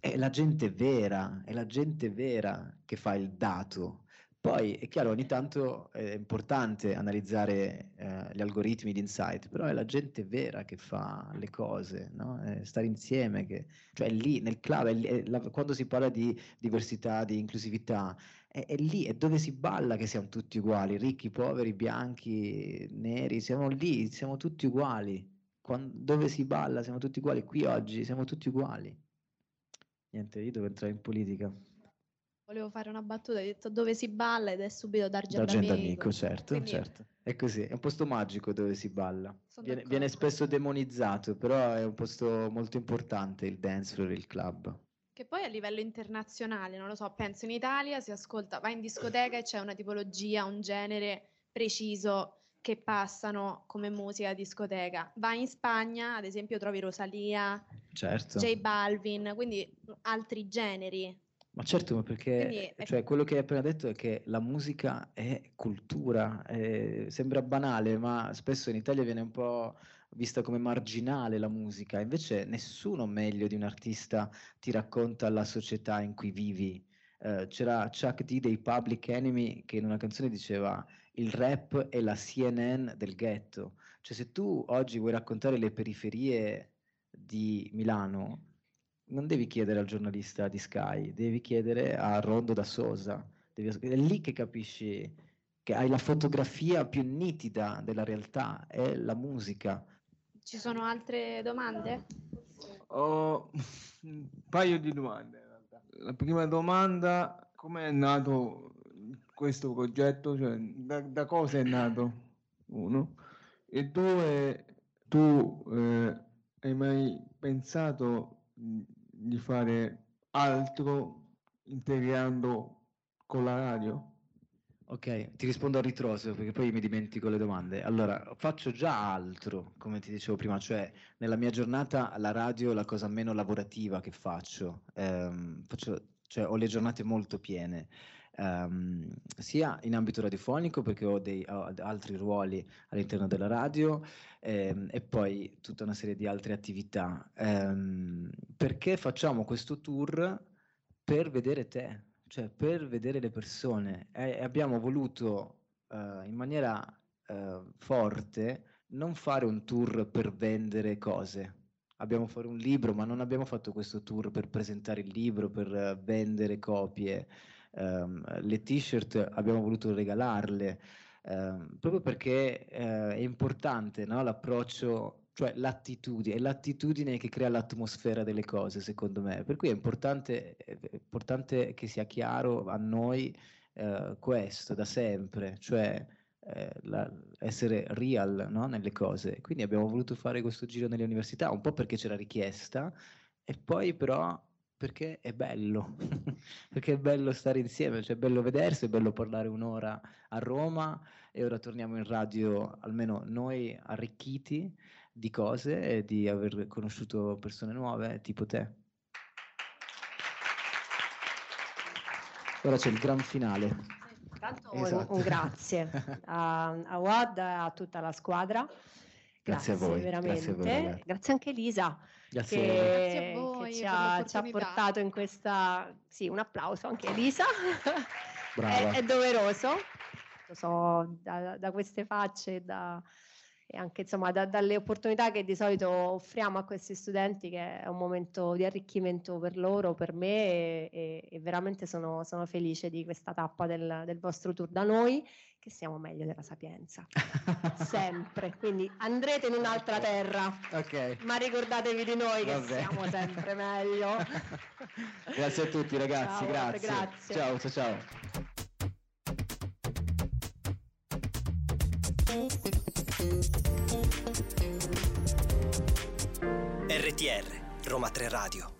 è la gente vera, è la gente vera che fa il dato. Poi è chiaro, ogni tanto è importante analizzare eh, gli algoritmi di insight, però è la gente vera che fa le cose, no? stare insieme, che, cioè lì nel club, è lì, è la, quando si parla di diversità, di inclusività, è, è, lì, è dove si balla che siamo tutti uguali, ricchi, poveri, bianchi, neri, siamo lì, siamo tutti uguali. Quando, dove si balla siamo tutti uguali, qui oggi siamo tutti uguali. Niente, io devo entrare in politica. Volevo fare una battuta, hai detto dove si balla ed è subito d'argento, amico. amico. certo, Quindi... certo. È così, è un posto magico dove si balla. Viene, viene, spesso demonizzato, però è un posto molto importante il dance floor, il club. Che poi a livello internazionale, non lo so, penso in Italia si ascolta, vai in discoteca e c'è una tipologia, un genere preciso che passano come musica discoteca. Vai in Spagna, ad esempio, trovi Rosalia, certo. J Balvin, quindi altri generi. Ma certo, ma perché è... cioè, quello che hai appena detto è che la musica è cultura, è... sembra banale, ma spesso in Italia viene un po' vista come marginale la musica, invece nessuno meglio di un artista ti racconta la società in cui vivi. Uh, c'era Chuck D dei Public Enemy che in una canzone diceva il rap è la CNN del ghetto. Cioè se tu oggi vuoi raccontare le periferie di Milano, non devi chiedere al giornalista di Sky, devi chiedere a Rondo da Sosa. Devi, è lì che capisci che hai la fotografia più nitida della realtà, è la musica. Ci sono altre domande? Ho un paio di domande. La prima domanda, come è nato questo progetto? Cioè, da, da, cosa è nato? Uno. E due, tu eh, hai mai pensato di fare altro integrando con la radio? Ok, ti rispondo a ritroso perché poi mi dimentico le domande. Allora, faccio già altro, come ti dicevo prima, cioè nella mia giornata la radio è la cosa meno lavorativa che faccio. Ehm, faccio cioè ho le giornate molto piene. Um, sia in ambito radiofonico perché ho, dei, ho altri ruoli all'interno della radio ehm, e poi tutta una serie di altre attività. Um, perché facciamo questo tour per vedere te, cioè per vedere le persone e abbiamo voluto uh, in maniera uh, forte non fare un tour per vendere cose. Abbiamo fatto un libro, ma non abbiamo fatto questo tour per presentare il libro, per uh, vendere copie. Um, le t-shirt abbiamo voluto regalarle, um, proprio perché è importante no? l'approccio cioè l'attitudine, è l'attitudine che crea l'atmosfera delle cose, secondo me. Per cui è importante, è importante che sia chiaro a noi eh, questo da sempre, cioè eh, la, essere real no? nelle cose. Quindi abbiamo voluto fare questo giro nelle università, un po' perché c'era richiesta, e poi però perché è bello, perché è bello stare insieme, cioè è bello vedersi, è bello parlare un'ora a Roma e ora torniamo in radio, almeno noi arricchiti di cose e di aver conosciuto persone nuove tipo te. Ora c'è il gran finale. Intanto esatto. un, un, grazie a, a Wad e a tutta la squadra. Grazie, grazie a voi. Veramente. Grazie, a voi, grazie anche Elisa grazie che, grazie voi che ci, ha, ci, ha, portato in questa... Sì, un applauso anche a Elisa. Brava. è, è, doveroso. Lo so, da, da queste facce, da, e anche insomma da, dalle opportunità che di solito offriamo a questi studenti che è un momento di arricchimento per loro, per me e, e veramente sono, sono, felice di questa tappa del, del, vostro tour da noi che siamo meglio della Sapienza. Sempre. Quindi andrete in un'altra terra. Okay. ma ricordatevi di noi che Vabbè. siamo sempre meglio. Grazie a tutti ragazzi ciao, grazie. grazie. Ciao ciao ciao. RTR Roma 3 Radio